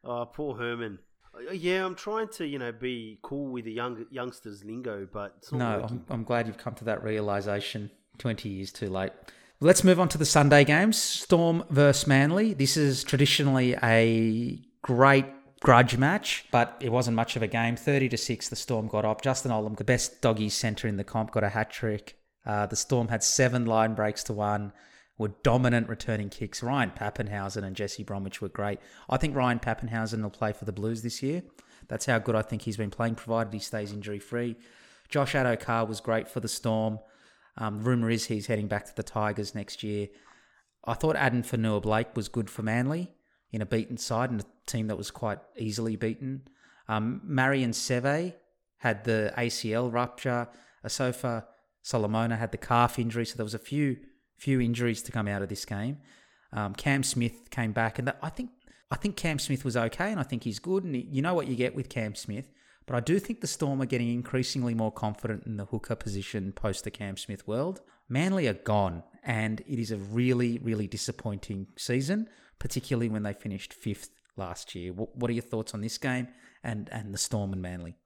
A: Oh, poor Herman. Uh, Yeah, I'm trying to, you know, be cool with the young youngsters lingo, but
B: No. I'm, I'm glad you've come to that realization 20 years too late. Let's move on to the Sunday games. Storm versus Manly. This is traditionally a great grudge match, but it wasn't much of a game. 30 to 6, the Storm got up. Justin Olam, the best doggy centre in the comp, got a hat trick. Uh, the Storm had seven line breaks to one, were dominant returning kicks. Ryan Papenhuyzen and Jesse Bromwich were great. I think Ryan Papenhuyzen will play for the Blues this year. That's how good I think he's been playing, provided he stays injury free. Josh Addo-Carr was great for the Storm. Um, rumor is he's heading back to the Tigers next year. I thought Addin Fonua Blake was good for Manly in a beaten side and a team that was quite easily beaten. Um, Marion Seve had the ACL rupture. Asofa Solomona had the calf injury, so there was a few few injuries to come out of this game. Um, Cam Smith came back, and that, I think I think Cam Smith was okay, and I think he's good. And he, you know what you get with Cam Smith, but I do think the Storm are getting increasingly more confident in the hooker position post the Cam Smith world. Manly are gone, and it is a really, really disappointing season, particularly when they finished fifth last year. What, are your thoughts on this game and, and the Storm and Manly?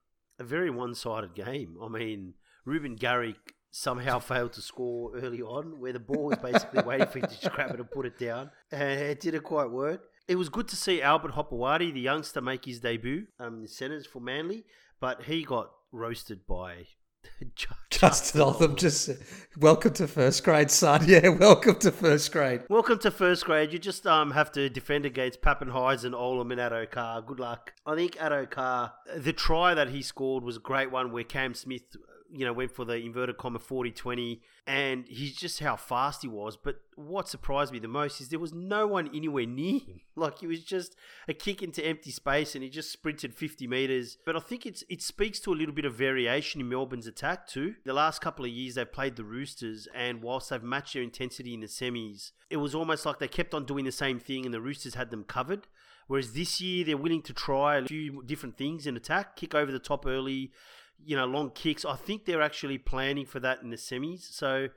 A: a very one-sided game. I mean, Reuben Garrick somehow failed to score early on, where the ball was basically waiting for him to grab it and put it down, and it didn't quite work. It was good to see Albert Hopoate, the youngster, make his debut um, in the centres for Manly, but he got roasted by
B: Justin Olam just welcome to first grade, son. Yeah, welcome to first grade.
A: Welcome to first grade. You just um have to defend against Papenhuyzen, Olam, and Addo-Carr. Good luck. I think Addo-Carr, the try that he scored was a great one where Cam Smith, you know, went for the inverted comma 40-20 and he's just how fast he was. But what surprised me the most is there was no one anywhere near him. Like he was just a kick into empty space and he just sprinted 50 metres. But I think it's it speaks to a little bit of variation in Melbourne's attack too. The last couple of years they've played the Roosters and whilst they've matched their intensity in the semis, it was almost like they kept on doing the same thing and the Roosters had them covered. Whereas this year they're willing to try a few different things in attack, kick over the top early, you know, long kicks. I think they're actually planning for that in the semis. So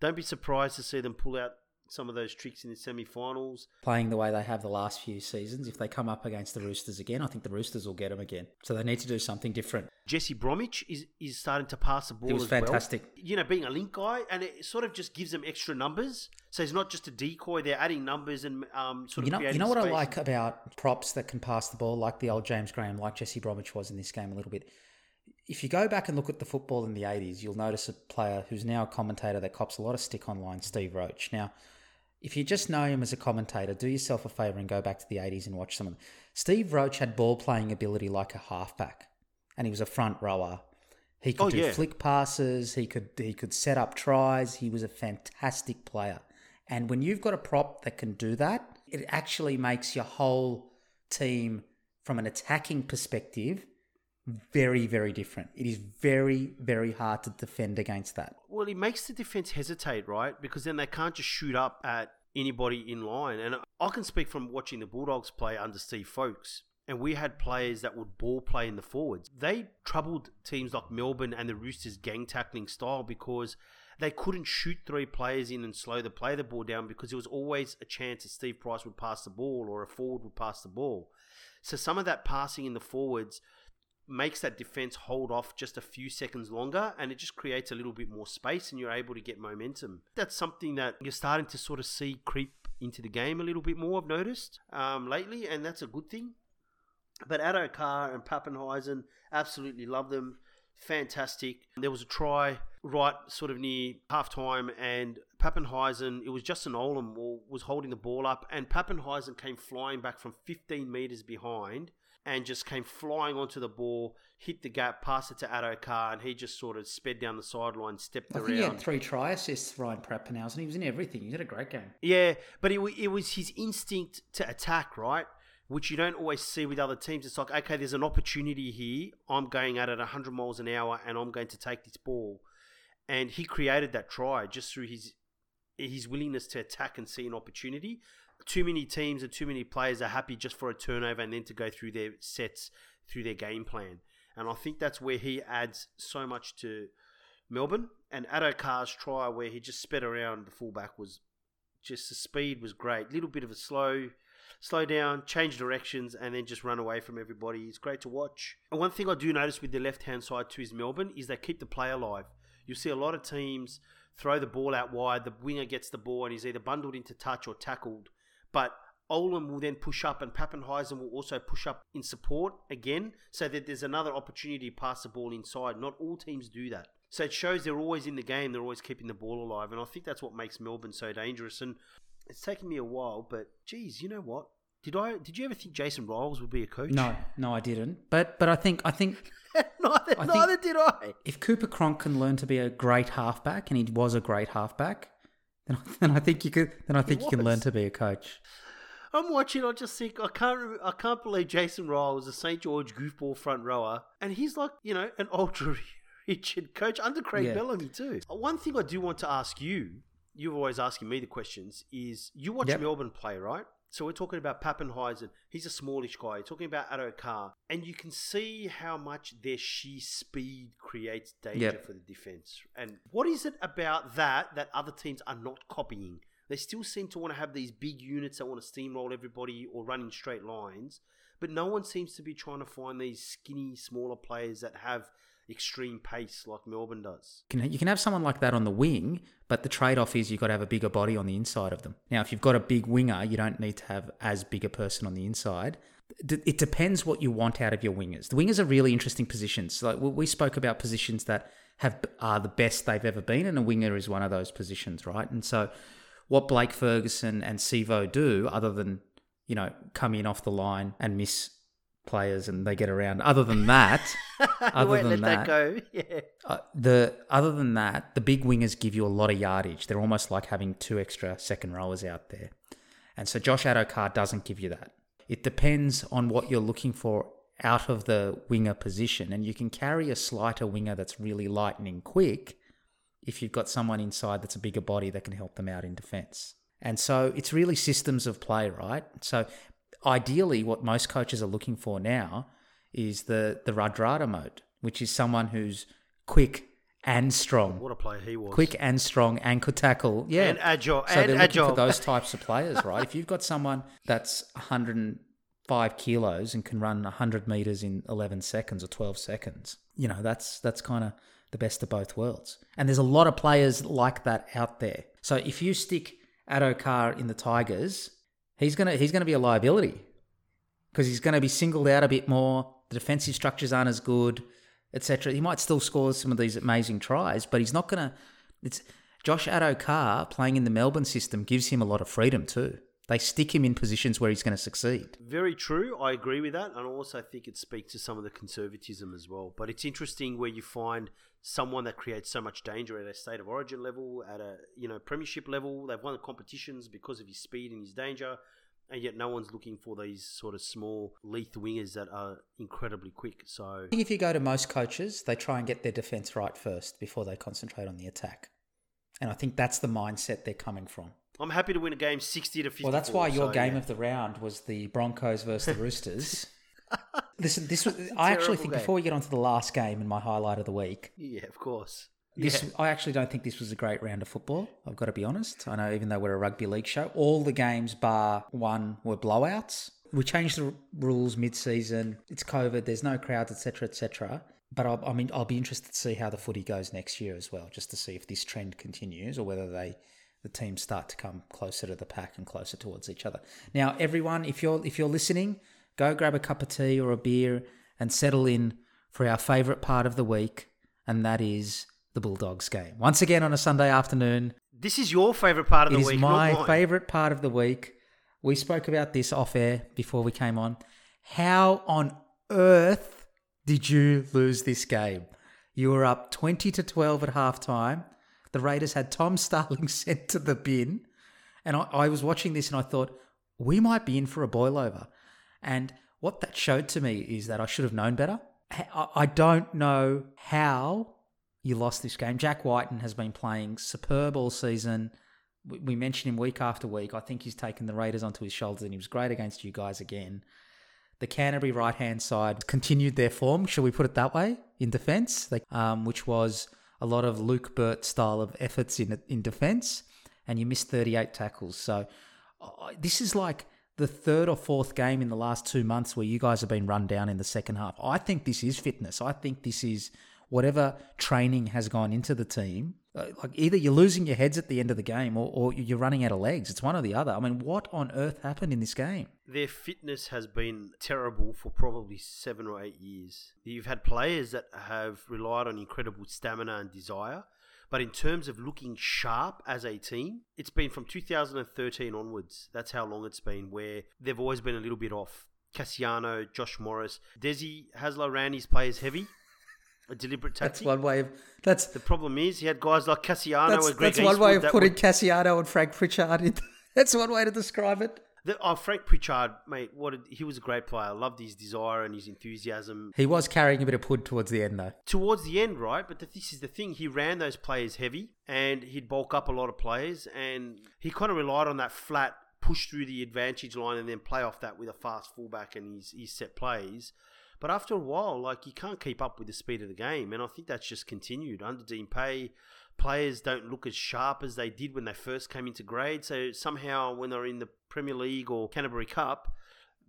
A: don't be surprised to see them pull out some of those tricks in the semi-finals.
B: Playing the way they have the last few seasons, if they come up against the Roosters again, I think the Roosters will get them again. So they need to do something different.
A: Jesse Bromwich is, is starting to pass the ball.
B: He was
A: as
B: fantastic.
A: Well. You know, being a link guy, and it sort of just gives them extra numbers. So he's not just a decoy; they're adding numbers and um, sort of.
B: You know, you know what I like about props that can pass the ball, like the old James Graham, like Jesse Bromwich was in this game a little bit. If you go back and look at the football in the 80s, you'll notice a player who's now a commentator that cops a lot of stick online, Steve Roach. Now, if you just know him as a commentator, do yourself a favour and go back to the 80s and watch some of them. Steve Roach had ball playing ability like a halfback, and he was a front rower. He could
A: Oh,
B: do
A: yeah.
B: flick passes. He could he could set up tries. He was a fantastic player. And when you've got a prop that can do that, it actually makes your whole team, from an attacking perspective, very very different. It is very very hard to defend against that.
A: Well, it makes the defense hesitate, right? Because then they can't just shoot up at anybody in line. And I can speak from watching the Bulldogs play under Steve Folkes. And we had players that would ball play in the forwards. They troubled teams like Melbourne and the Roosters' gang tackling style because they couldn't shoot three players in and slow the play the ball down because there was always a chance that Steve Price would pass the ball or a forward would pass the ball. So some of that passing in the forwards makes that defense hold off just a few seconds longer and it just creates a little bit more space and you're able to get momentum. That's something that you're starting to sort of see creep into the game a little bit more, I've noticed um, lately, and that's a good thing. But Addo-Carr and Papenhuyzen, absolutely love them. Fantastic. There was a try right sort of near half time, and Papenhuyzen, it was Justin Olam was holding the ball up, and Papenhuyzen came flying back from 15 metres behind and just came flying onto the ball, hit the gap, passed it to Addo-Carr, and he just sort of sped down the sideline, stepped
B: I
A: around.
B: he had three try assists, Ryan Papenhuyzen. He was in everything. He had a great game.
A: Yeah, but it, it was his instinct to attack, right? which you don't always see with other teams. It's like, okay, there's an opportunity here. I'm going at it 100 miles an hour and I'm going to take this ball. And he created that try just through his his willingness to attack and see an opportunity. Too many teams and too many players are happy just for a turnover and then to go through their sets through their game plan. And I think that's where he adds so much to Melbourne. And Addo-Carr's try where he just sped around the fullback was just the speed was great. Little bit of a slow slow down, change directions, and then just run away from everybody. It's great to watch. And one thing I do notice with the left hand side to his Melbourne is they keep the play alive. You see a lot of teams throw the ball out wide, the winger gets the ball and he's either bundled into touch or tackled. But Olam will then push up and Papenhuyzen will also push up in support again so that there's another opportunity to pass the ball inside. Not all teams do that. So it shows they're always in the game, they're always keeping the ball alive. And I think that's what makes Melbourne so dangerous. And it's taken me a while, but geez, you know what? Did I? Did you ever think Jason Ryles would be a coach?
B: No, no, I didn't. But but I think I think
A: neither,
B: I think-
A: neither did I.
B: if Cooper Cronk can learn to be a great halfback, and he was a great halfback, then then I think you could. Then I think you can learn to be a coach.
A: I'm watching. I just think I can't. I can't believe Jason Ryles, a St George goofball front rower, and he's like you know an ultra Richard coach under Craig
B: Yeah.
A: Bellamy too. Uh, One thing I do want to ask you, you're always asking me the questions, is you watch
B: Yep.
A: Melbourne play, right? So we're talking about Papenhuyzen. He's a smallish guy. You're talking about Addo Carr, and you can see how much their sheer speed creates danger
B: Yep.
A: for the defense. And what is it about that that other teams are not copying? They still seem to want to have these big units that want to steamroll everybody or run in straight lines, but no one seems to be trying to find these skinny, smaller players that have extreme pace like Melbourne does.
B: You can, have someone like that on the wing, but the trade off is you've got to have a bigger body on the inside of them. Now, if you've got a big winger, you don't need to have as big a person on the inside. It depends what you want out of your wingers. The wingers are really interesting positions. Like we- we spoke about positions that have are the best they've ever been, and a winger is one of those positions, right? And so, what Blake Ferguson and Sivo do, other than you know come in off the line and miss players and they get around, other than that, other than
A: let that,
B: that,
A: go. Yeah.
B: uh, the other than that, the big wingers give you a lot of yardage. They're almost like having two extra second rowers out there, and so Josh Addo-Carr doesn't give you that. It depends on what you're looking for out of the winger position, and you can carry a slighter winger that's really lightning quick if you've got someone inside that's a bigger body that can help them out in defence. And so it's really systems of play, right? So ideally, what most coaches are looking for now is the the Radradra mode, which is someone who's quick and strong,
A: What a player he was.
B: quick and strong, and could tackle. Yeah,
A: And agile.
B: So
A: and
B: they're looking
A: agile.
B: for those types of players, right? if you've got someone that's 105 kilos and can run 100 meters in 11 seconds or 12 seconds, you know, that's that's kind of the best of both worlds. And there's a lot of players like that out there. So if you stick Addo-Carr in the Tigers, he's gonna he's gonna be a liability because he's going to be singled out a bit more. The defensive structures aren't as good, etc. He might still score some of these amazing tries, but he's not going to. It's Josh Addo-Carr playing in the Melbourne system gives him a lot of freedom too. They stick him in positions where he's going to succeed.
A: Very true. I agree with that. And I also think it speaks to some of the conservatism as well. But it's interesting where you find someone that creates so much danger at a state of origin level, at a you know premiership level. They've won the competitions because of his speed and his danger. And yet no one's looking for these sort of small lethal wingers that are incredibly quick. So
B: I think if you go to most coaches, they try and get their defense right first before they concentrate on the attack. And I think that's the mindset they're coming from.
A: I'm happy to win a game sixty to fifty.
B: Well, that's why your game of the round was the Broncos versus the Roosters. Listen, this was. I actually think
A: game.
B: before we get on to the last game and my highlight of the week,
A: Yeah, of course.
B: this
A: yeah.
B: I actually don't think this was a great round of football. I've got to be honest. I know, even though we're a rugby league show, all the games bar one were blowouts. We changed the r- rules mid-season. It's COVID. There's no crowds, etc., etc. But I'll, I mean, I'll be interested to see how the footy goes next year as well, just to see if this trend continues or whether they the teams start to come closer to the pack and closer towards each other. Now, everyone, if you're if you're listening, go grab a cup of tea or a beer and settle in for our favourite part of the week, and that is the Bulldogs game. Once again on a Sunday afternoon,
A: This is your favourite part of the
B: is
A: week.
B: my
A: not mine.
B: favourite part of the week. We spoke about this off air before we came on. How on earth did you lose this game? You were up 20 to 12 at halftime. The Raiders had Tom Starling sent to the bin. And I, I was watching this and I thought, we might be in for a boil over. And what that showed to me is that I should have known better. I don't know how you lost this game. Jack Wighton has been playing superb all season. We we mention him week after week. I think he's taken the Raiders onto his shoulders and he was great against you guys again. The Canterbury right hand side continued their form, shall we put it that way, in defence, um, which was a lot of Luke Burt style of efforts in in defence, and you missed 38 tackles. So uh, this is like the third or fourth game in the last two months where you guys have been run down in the second half. I think this is fitness. I think this is whatever training has gone into the team. Uh, Like either you're losing your heads at the end of the game or, or you're running out of legs. It's one or the other. I mean, what on earth happened in this game?
A: Their fitness has been terrible for probably seven or eight years. You've had players that have relied on incredible stamina and desire, but in terms of looking sharp as a team, it's been from 2013 onwards. That's how long it's been, where they've always been a little bit off. Kasiano, Josh Morris, Desi Hasler ran his players heavy, a deliberate
B: That's
A: tactic.
B: one way of that's
A: The problem is he had guys like Kasiano
B: that's,
A: and Greg
B: that's one way of putting
A: were-
B: Kasiano and Frank Pritchard in. That's one way to describe it.
A: The, oh, Frank Pritchard, mate, what a, he was a great player. I loved his desire and his enthusiasm.
B: He was carrying a bit of pud towards the end, though.
A: Towards the end, right? But the, this is the thing. He ran those players heavy and he'd bulk up a lot of players and he kind of relied on that flat push through the advantage line and then play off that with a fast fullback and his, his set plays. But after a while, like you can't keep up with the speed of the game, and I think that's just continued under Dean Pay. Players don't look as sharp as they did when they first came into grade. So somehow, when they're in the Premier League or Canterbury Cup,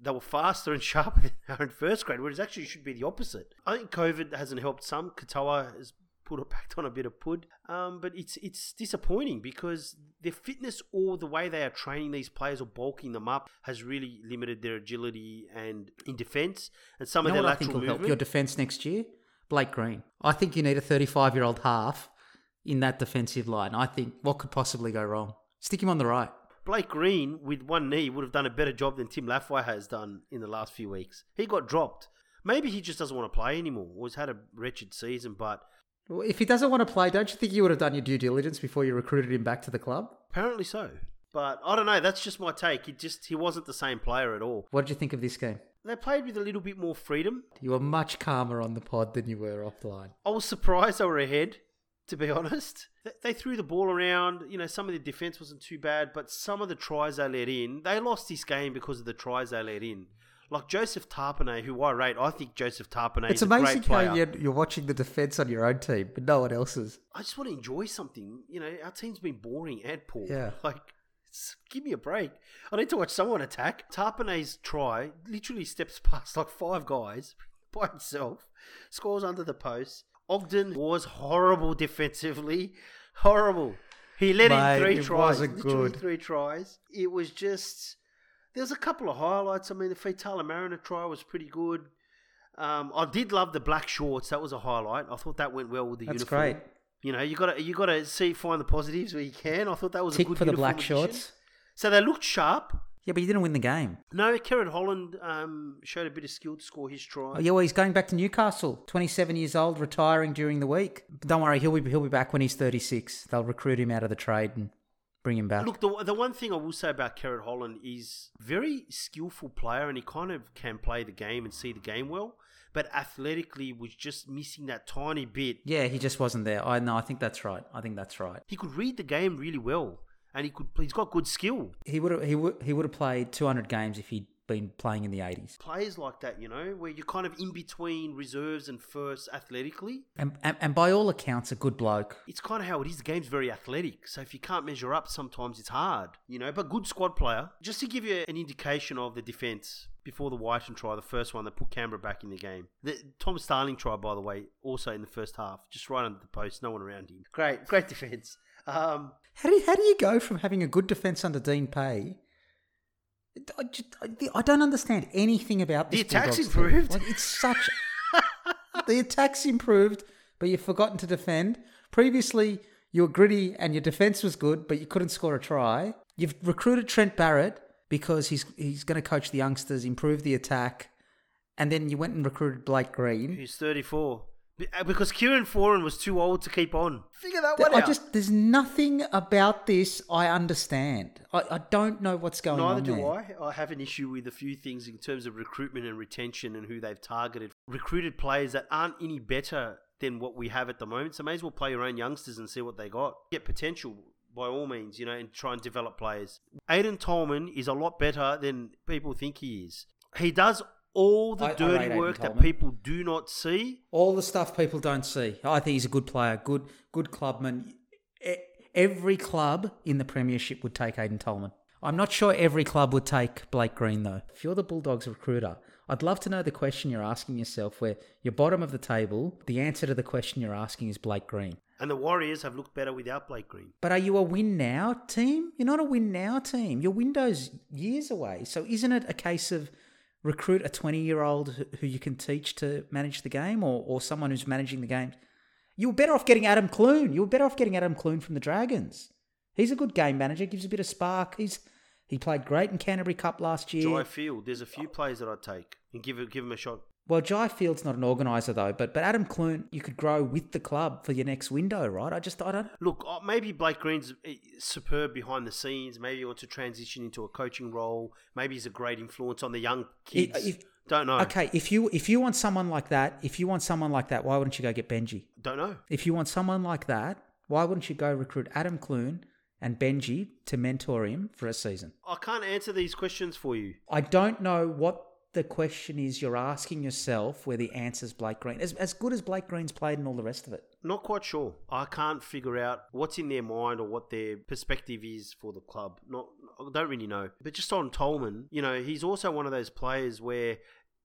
A: they were faster and sharper than they are in first grade, whereas actually should be the opposite. I think COVID hasn't helped some. Katoa has put back on a bit of pud, um, but it's it's disappointing because their fitness or the way they are training these players or bulking them up has really limited their agility and in defence and some
B: You know
A: of their
B: what I think
A: lateral
B: will help
A: movement.
B: your defence next year? Blake Green. I think you need a 35 year old half in that defensive line. I think what could possibly go wrong? Stick him on the right.
A: Blake Green with one knee would have done a better job than Tim Lafai has done in the last few weeks. He got dropped. Maybe he just doesn't want to play anymore. Or he's had a wretched season, but
B: If he doesn't want to play, don't you think you would have done your due diligence before you recruited him back to the club?
A: apparently so. But I don't know. That's just my take. He just he wasn't the same player at all.
B: What did you think of this game?
A: They played with a little bit more freedom.
B: You were much calmer on the pod than you were offline.
A: I was surprised they were ahead, to be honest. They- They threw the ball around. You know, some of the defense wasn't too bad, but some of the tries they let in, they lost this game because of the tries they let in. Like Joseph Tapine, who I rate, I think Joseph Tapine
B: It's
A: is a
B: amazing
A: great player.
B: how you're, you're watching the defence on your own team, but no one else's.
A: I just want to enjoy something. You know, our team's been boring and poor.
B: Yeah.
A: Like, give me a break. I need to watch someone attack. Tapine's try literally steps past like five guys by himself, scores under the post. Ogden was horrible defensively. Horrible. He let
B: Mate,
A: in three
B: it
A: tries. literally
B: good.
A: three tries. It was just. There's a couple of highlights. I mean, the Fatala Mariner try was pretty good. Um, I did love the black shorts. That was a highlight. I thought that went well with the
B: That's
A: uniform.
B: great.
A: You know, you got to you got to see find the positives where you can. I thought that was a good
B: for the black shorts.
A: So they looked sharp.
B: Yeah, but you didn't win the game.
A: No, Kerrod Holland um, showed a bit of skill to score his try.
B: Oh, yeah, well, he's going back to Newcastle. 27 years old, retiring during the week. But don't worry, he'll be, he'll be back when he's 36. They'll recruit him out of the trade and bring him back.
A: Look, the, the one thing I will say about Kerrod Holland is very skillful player, and he kind of can play the game and see the game well. But athletically, was just missing that tiny bit.
B: yeah, he just wasn't there. I know, I think that's right. I think that's right.
A: He could read the game really well, and he could. He's got good skill.
B: He would have he would he would have played 200 games if he'd been playing in the 80s.
A: Players like that, you know, where you're kind of in between reserves and first athletically.
B: And, and and by all accounts, a good bloke.
A: it's kind of how it is. The game's very athletic, so if you can't measure up, sometimes it's hard, you know. But good squad player. Just to give you an indication of the defense before the Wighton try, the first one that put Canberra back in the game. The Tom Starling try, by the way, also in the first half, just right under the post, no one around him. Great, great defense. Um,
B: How do you, how do you go from having a good defense under Dean Pay? I, just, I, I don't understand anything about
A: The
B: this.
A: attack's
B: Bulldogs
A: improved.
B: Like, it's such. the attack's improved, but you've forgotten to defend. Previously, you were gritty and your defense was good, but you couldn't score a try. You've recruited Trent Barrett because he's he's going to coach the youngsters, improve the attack, and then you went and recruited Blake Green.
A: who's 34? Be- uh, Uh, because Kieran Foran was too old to keep on. Figure that one
B: I
A: out.
B: just there's nothing about this I understand. I, I don't know what's going
A: Neither
B: on Neither
A: do
B: there.
A: I. I have an issue with a few things in terms of recruitment and retention and who they've targeted. Recruited players that aren't any better than what we have at the moment. So may as well play your own youngsters and see what they got. Get potential by all means, you know, and try and develop players. Aidan Tolman is a lot better than people think he is. He does all the
B: I- I
A: dirty
B: Aidan
A: work that people do not see.
B: All the stuff people don't see. I think he's a good player, good good clubman. Every club in the Premiership would take Aidan Tolman. I'm not sure every club would take Blake Green though. If you're the Bulldogs recruiter, I'd love to know the question you're asking yourself where you're bottom of the table, the answer to the question you're asking is Blake Green.
A: And the Warriors have looked better without Blake Green.
B: But are you a win now team? You're not a win now team. Your window's years away. So isn't it a case of recruit a 20 year old who you can teach to manage the game or, or someone who's managing the game? You were better off getting Adam Clune. You were better off getting Adam Clune from the Dragons. He's a good game manager, gives a bit of spark. He's he played great in Canterbury Cup last year.
A: Jai Field, there's a few players that I'd take and give give him a shot.
B: Well, Jai Field's not an organiser though, but but Adam Clune, you could grow with the club for your next window, right? I just I don't.
A: Look, uh, maybe Blake Green's uh, superb behind the scenes. Maybe he wants to transition into a coaching role. Maybe he's a great influence on the young kids.
B: if-
A: Don't know.
B: Okay, if you if you want someone like that, if you want someone like that, why wouldn't you go get Benji?
A: Don't know.
B: If you want someone like that, why wouldn't you go recruit Adam Clune and Benji to mentor him for a season?
A: I can't answer these questions for you.
B: I don't know what the question is you're asking yourself where the answer's Blake Green. As, as good as Blake Green's played and all the rest of it.
A: Not quite sure. I can't figure out what's in their mind or what their perspective is for the club. Not, I don't really know. But just on Tolman, you know, he's also one of those players where,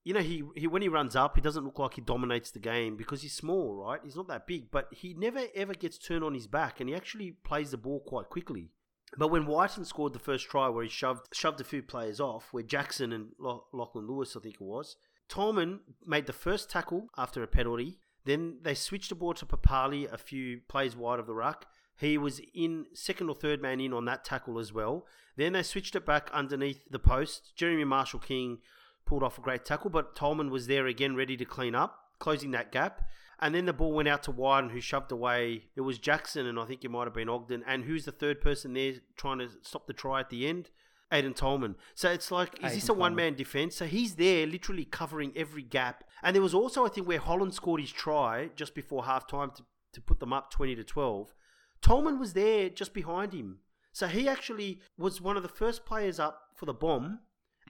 A: you know, he, he when he runs up, he doesn't look like he dominates the game because he's small, right? He's not that big, but he never ever gets turned on his back, and he actually plays the ball quite quickly. But when Wighton scored the first try, where he shoved shoved a few players off, where Jackson and Lachlan Lewis, I think it was, Tolman made the first tackle after a penalty. Then they switched the ball to Papalii a few plays wide of the ruck. He was in second or third man in on that tackle as well. Then they switched it back underneath the post. Jeremy Marshall King pulled off a great tackle, but Tolman was there again ready to clean up, closing that gap. And then the ball went out to Wighton, who shoved away. It was Jackson, and I think it might have been Ogden. And who's the third person there trying to stop the try at the end? Aidan Tolman. So it's like, is this a one man defense? So he's there literally covering every gap. And there was also, I think, where Holland scored his try just before half time to, to put them up 20 to 12. Tolman was there just behind him. So he actually was one of the first players up for the bomb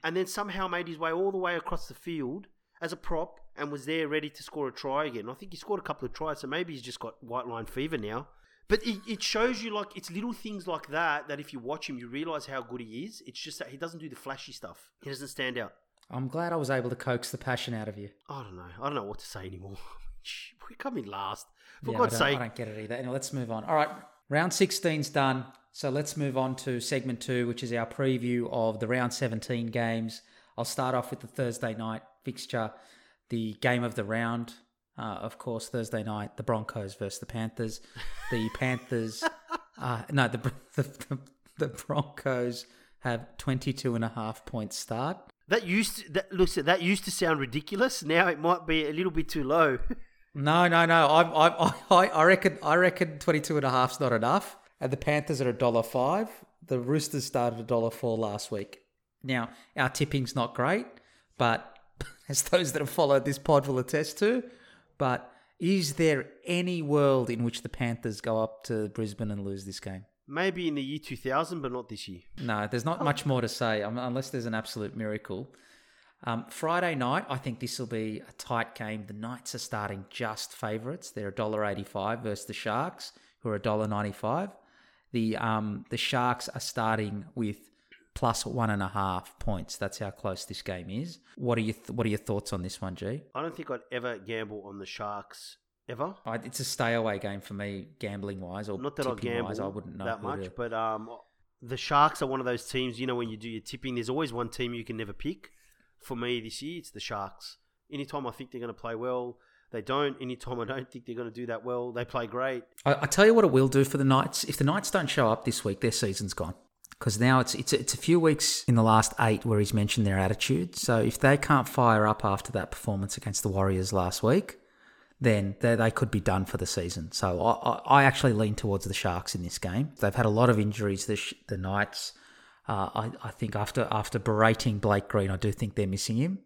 A: and then somehow made his way all the way across the field as a prop and was there ready to score a try again. I think he scored a couple of tries, so maybe he's just got white line fever now. But it, it shows you like it's little things like that that if you watch him, you realize how good he is. It's just that he doesn't do the flashy stuff. He doesn't stand out.
B: I'm glad I was able to coax the passion out of you.
A: I don't know. I don't know what to say anymore. We're coming last. For
B: Yeah,
A: God's
B: I
A: sake.
B: I don't get it either. Anyway, let's move on. All right, round 16's done. So let's move on to segment two, which is our preview of the round 17 games. I'll start off with the Thursday night fixture, the game of the round. Uh, of course, Thursday night, the Broncos versus the Panthers. The Panthers, uh, no, the, the, the, the Broncos have 22 and a half points start.
A: That used to, that looks that used to sound ridiculous. Now it might be a little bit too low.
B: No, no, no. I, I, I, I reckon, I reckon twenty-two and a half's not enough. And the Panthers are a dollar five. The Roosters started a dollar four last week. Now our tipping's not great, but as those that have followed this pod will attest to, but is there any world in which the Panthers go up to Brisbane and lose this game?
A: Maybe in the year 2000, but not this year.
B: No, there's not much more to say um, unless there's an absolute miracle. Um, Friday night, I think this will be a tight game. The Knights are starting just favourites. They're $1.85 versus the Sharks, who are $1.95. The um, the Sharks are starting with plus one and a half points. That's how close this game is. What are you th- What are your thoughts on this one, G?
A: I don't think I'd ever gamble on the Sharks ever.
B: I, it's a stay away game for me, gambling wise or
A: Not that I gamble
B: wise. I wouldn't know
A: that much,
B: to-
A: but um, the Sharks are one of those teams. You know, when you do your tipping, there's always one team you can never pick. For me this year, it's the Sharks. Anytime I think they're going to play well, they don't. Anytime I don't think they're going to do that well, they play great.
B: I, I tell you what it will do for the Knights. If the Knights don't show up this week, their season's gone. Because now it's it's it's a few weeks in the last eight where he's mentioned their attitude. So if they can't fire up after that performance against the Warriors last week, then they, they could be done for the season. So I, I, actually lean towards the Sharks in this game. They've had a lot of injuries. The, the Knights, uh, I, I think after after berating Blake Green, I do think they're missing him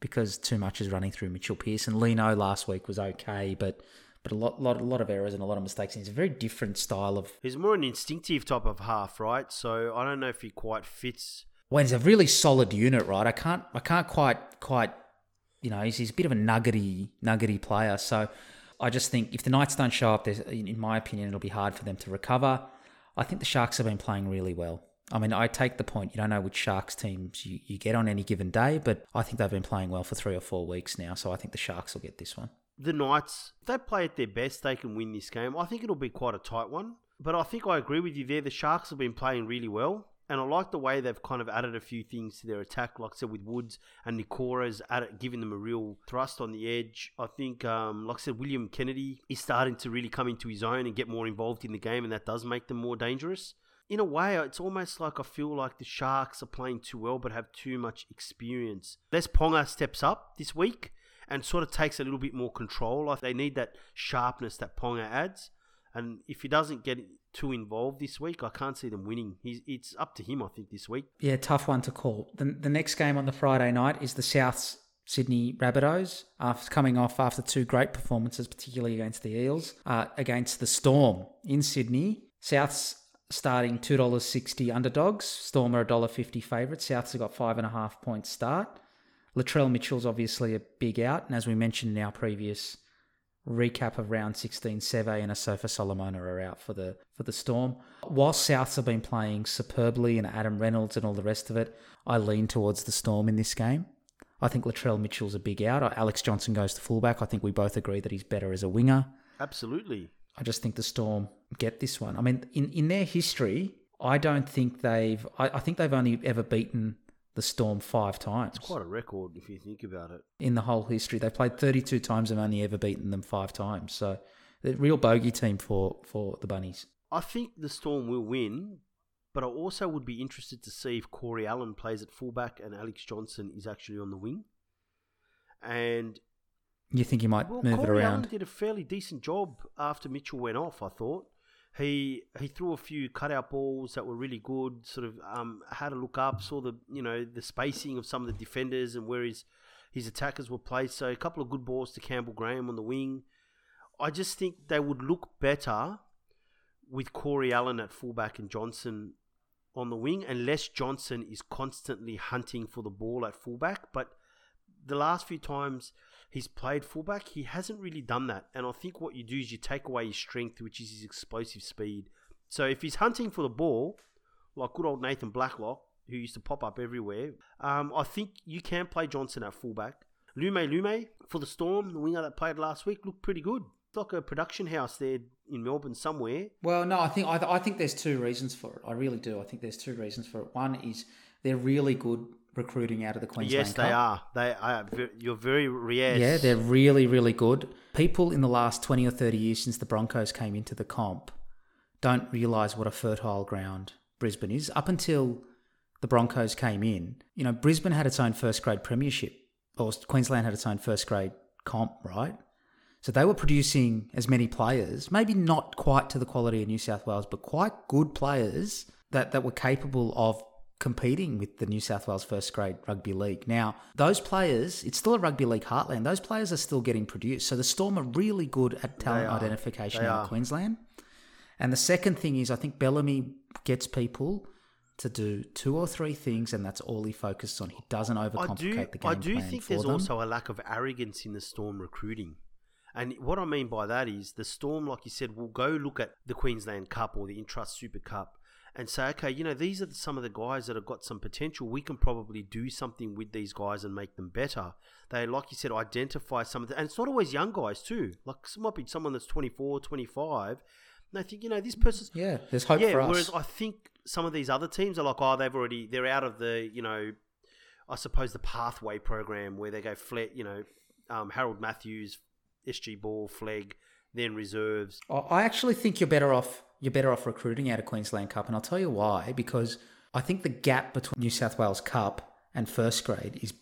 B: because too much is running through Mitchell Pearce. Lino last week was okay, but but a lot, lot, a lot of errors and a lot of mistakes. And it's a very different style of.
A: He's more an instinctive type of half, right? So I don't know if he quite fits.
B: Well, he's a really solid unit, right? I can't, I can't quite, quite, you know, he's, he's a bit of a nuggety, nuggety player. So I just think if the Knights don't show up, there's, in my opinion, it'll be hard for them to recover. I think the Sharks have been playing really well. I mean, I take the point. You don't know which Sharks teams you, you get on any given day, but I think they've been playing well for three or four weeks now. So I think the Sharks will get this one
A: the Knights, if they play at their best, they can win this game. I think it'll be quite a tight one. But I think I agree with you there. The Sharks have been playing really well. And I like the way they've kind of added a few things to their attack, like I said, with Woods and Nikora's added, giving them a real thrust on the edge. I think, um, like I said, William Kennedy is starting to really come into his own and get more involved in the game, and that does make them more dangerous. In a way, it's almost like I feel like the Sharks are playing too well but have too much experience. Les Ponga steps up this week and sort of takes a little bit more control. They need that sharpness that Ponga adds. And if he doesn't get too involved this week, I can't see them winning. He's, it's up to him, I think, this week.
B: Yeah, tough one to call. The, the next game on the Friday night is the Souths Sydney Rabbitohs, after coming off after two great performances, particularly against the Eels, uh, against the Storm in Sydney. Souths starting two dollars sixty underdogs. Storm are a dollar fifty favourites. Souths have got five and a half points start. Latrell Mitchell's obviously a big out, and as we mentioned in our previous recap of round 16, Seve and Asofa Solomona are out for the for the Storm. While Souths have been playing superbly and Adam Reynolds and all the rest of it, I lean towards the Storm in this game. I think Latrell Mitchell's a big out. Alex Johnson goes to fullback. I think we both agree that he's better as a winger.
A: Absolutely.
B: I just think the Storm get this one. I mean, in, in their history, I don't think they've. I, I think they've only ever beaten the Storm five times.
A: It's quite a record if you think about it.
B: In the whole history, they played 32 times and only ever beaten them five times. So, the real bogey team for, for the Bunnies.
A: I think the Storm will win, but I also would be interested to see if Corey Allen plays at fullback and Alex Johnson is actually on the wing. And
B: you think he might
A: well,
B: move
A: Corey
B: it around?
A: Allen did a fairly decent job after Mitchell went off. I thought he he threw a few cutout balls that were really good. Sort of um, had a look up, saw the you know the spacing of some of the defenders and where his his attackers were placed. So a couple of good balls to Campbell Graham on the wing. I just think they would look better with Corey Allen at fullback and Johnson on the wing, unless Johnson is constantly hunting for the ball at fullback. But the last few times he's played fullback, he hasn't really done that. And I think what you do is you take away his strength, which is his explosive speed. So if he's hunting for the ball, like good old Nathan Blacklock, who used to pop up everywhere, um, I think you can play Johnson at fullback. Lumelume for the Storm, the winger that played last week, looked pretty good. It's like a production house there in Melbourne somewhere.
B: Well, no, I think I, I think there's two reasons for it. I really do. I think there's two reasons for it. One is they're really good recruiting out of the Queensland
A: yes,
B: Cup.
A: they are. They are. You're very yes.
B: Yeah, they're really, really good. People in the last twenty or thirty years since the Broncos came into the comp don't realise what a fertile ground Brisbane is. Up until the Broncos came in, you know, Brisbane had its own first grade premiership, or Queensland had its own first grade comp, right? So they were producing as many players, maybe not quite to the quality of New South Wales, but quite good players that, that were capable of competing with the New South Wales first grade rugby league. Now, those players, it's still a rugby league heartland. Those players are still getting produced. So the Storm are really good at talent identification in Queensland. And the second thing is, I think Bellamy gets people to do two or three things, and that's all he focuses on. He doesn't overcomplicate
A: do,
B: the game
A: I do think there's
B: them.
A: also a lack of arrogance in the Storm recruiting. And what I mean by that is the Storm, like you said, will go look at the Queensland Cup or the Intrust Super Cup and say, okay, you know, these are some of the guys that have got some potential. We can probably do something with these guys and make them better. They, like you said, identify some of the, and it's not always young guys too. Like it might be someone that's 24, 25. And they think, you know, this person's
B: yeah, there's hope
A: yeah.
B: for us.
A: Whereas I think some of these other teams are like, oh, they've already they're out of the, you know, I suppose the pathway program where they go flat, you know, um, Harold Matthews, SG Ball, Flegg, then reserves.
B: I actually think you're better off you're better off recruiting out of Queensland Cup, and I'll tell you why. Because I think the gap between New South Wales Cup and first grade is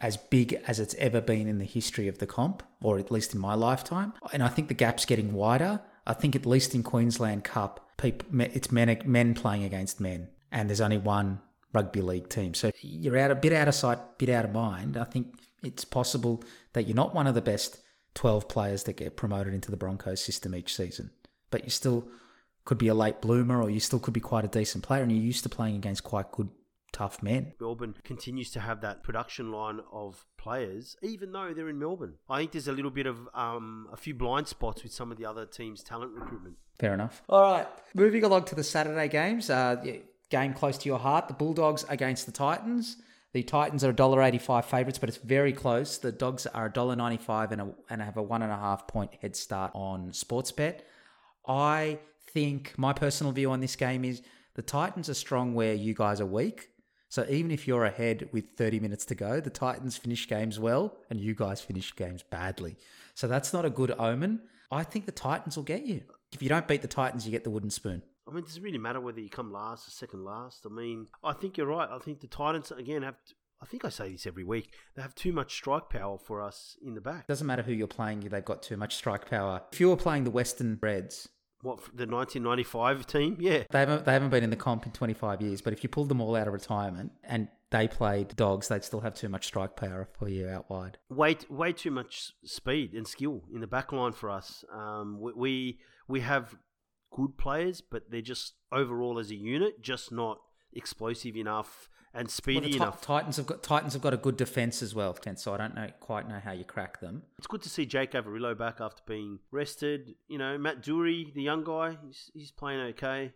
B: as big as it's ever been in the history of the comp, or at least in my lifetime. And I think the gap's getting wider. I think at least in Queensland Cup, people, it's men men playing against men, and there's only one rugby league team. So you're out a bit out of sight, bit out of mind. I think it's possible that you're not one of the best 12 players that get promoted into the Broncos system each season, but you're still could be a late bloomer, or you still could be quite a decent player, and you're used to playing against quite good tough men.
A: Melbourne continues to have that production line of players, even though they're in Melbourne. I think there's a little bit of um, a few blind spots with some of the other teams' talent recruitment.
B: Fair enough. All right, moving along to the Saturday games. Uh, game close to your heart: the Bulldogs against the Titans. The Titans are $1.85 favourites, but it's very close. The Dogs are $1.95 and, a, and have a one and a half point head start on Sportsbet. I think my personal view on this game is the Titans are strong where you guys are weak. So even if you're ahead with 30 minutes to go, the Titans finish games well and you guys finish games badly. So that's not a good omen. I think the Titans will get you. If you don't beat the Titans, you get the wooden spoon.
A: I mean, does it really matter whether you come last or second last? I mean, I think you're right. I think the Titans, again, have. To, I think I say this every week. They have too much strike power for us in the back.
B: Doesn't matter who you're playing, they've got too much strike power. If you were playing the Western Reds,
A: what the 1995 team? Yeah,
B: they haven't they haven't been in the comp in 25 years. But if you pulled them all out of retirement and they played dogs, they'd still have too much strike power for you out wide.
A: Way way too much speed and skill in the back line for us. Um, we, we we have good players, but they're just overall as a unit just not explosive enough and speedy well, enough.
B: Titans have got Titans have got a good defense as well, so I don't know quite know how you crack them.
A: It's good to see Jake Averillo back after being rested. You know, Matt Doorey, the young guy, he's, he's playing okay.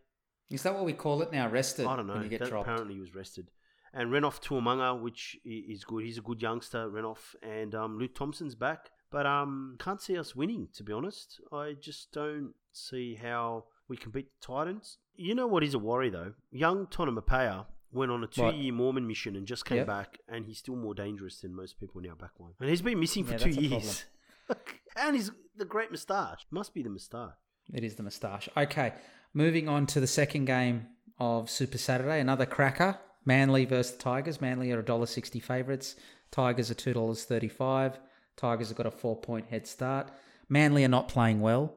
B: Is that what we call it now? Rested?
A: I don't know. apparently, he was rested. And Renouf To'omaga, which is good. He's a good youngster, Renouf. And um, Luke Thompson's back. But um, can't see us winning, to be honest. I just don't see how we can beat the Titans. You know what is a worry, though? Young Tonumaipea went on a two-year Mormon mission and just came yep. back, and he's still more dangerous than most people in our backline. And he's been missing for yeah, two years. and he's the great moustache. Must be the moustache.
B: It is the moustache. Okay, moving on to the second game of Super Saturday, another cracker. Manly versus the Tigers. Manly are $1.60 favourites. Tigers are $2.35. Tigers have got a four point head start. Manly are not playing well.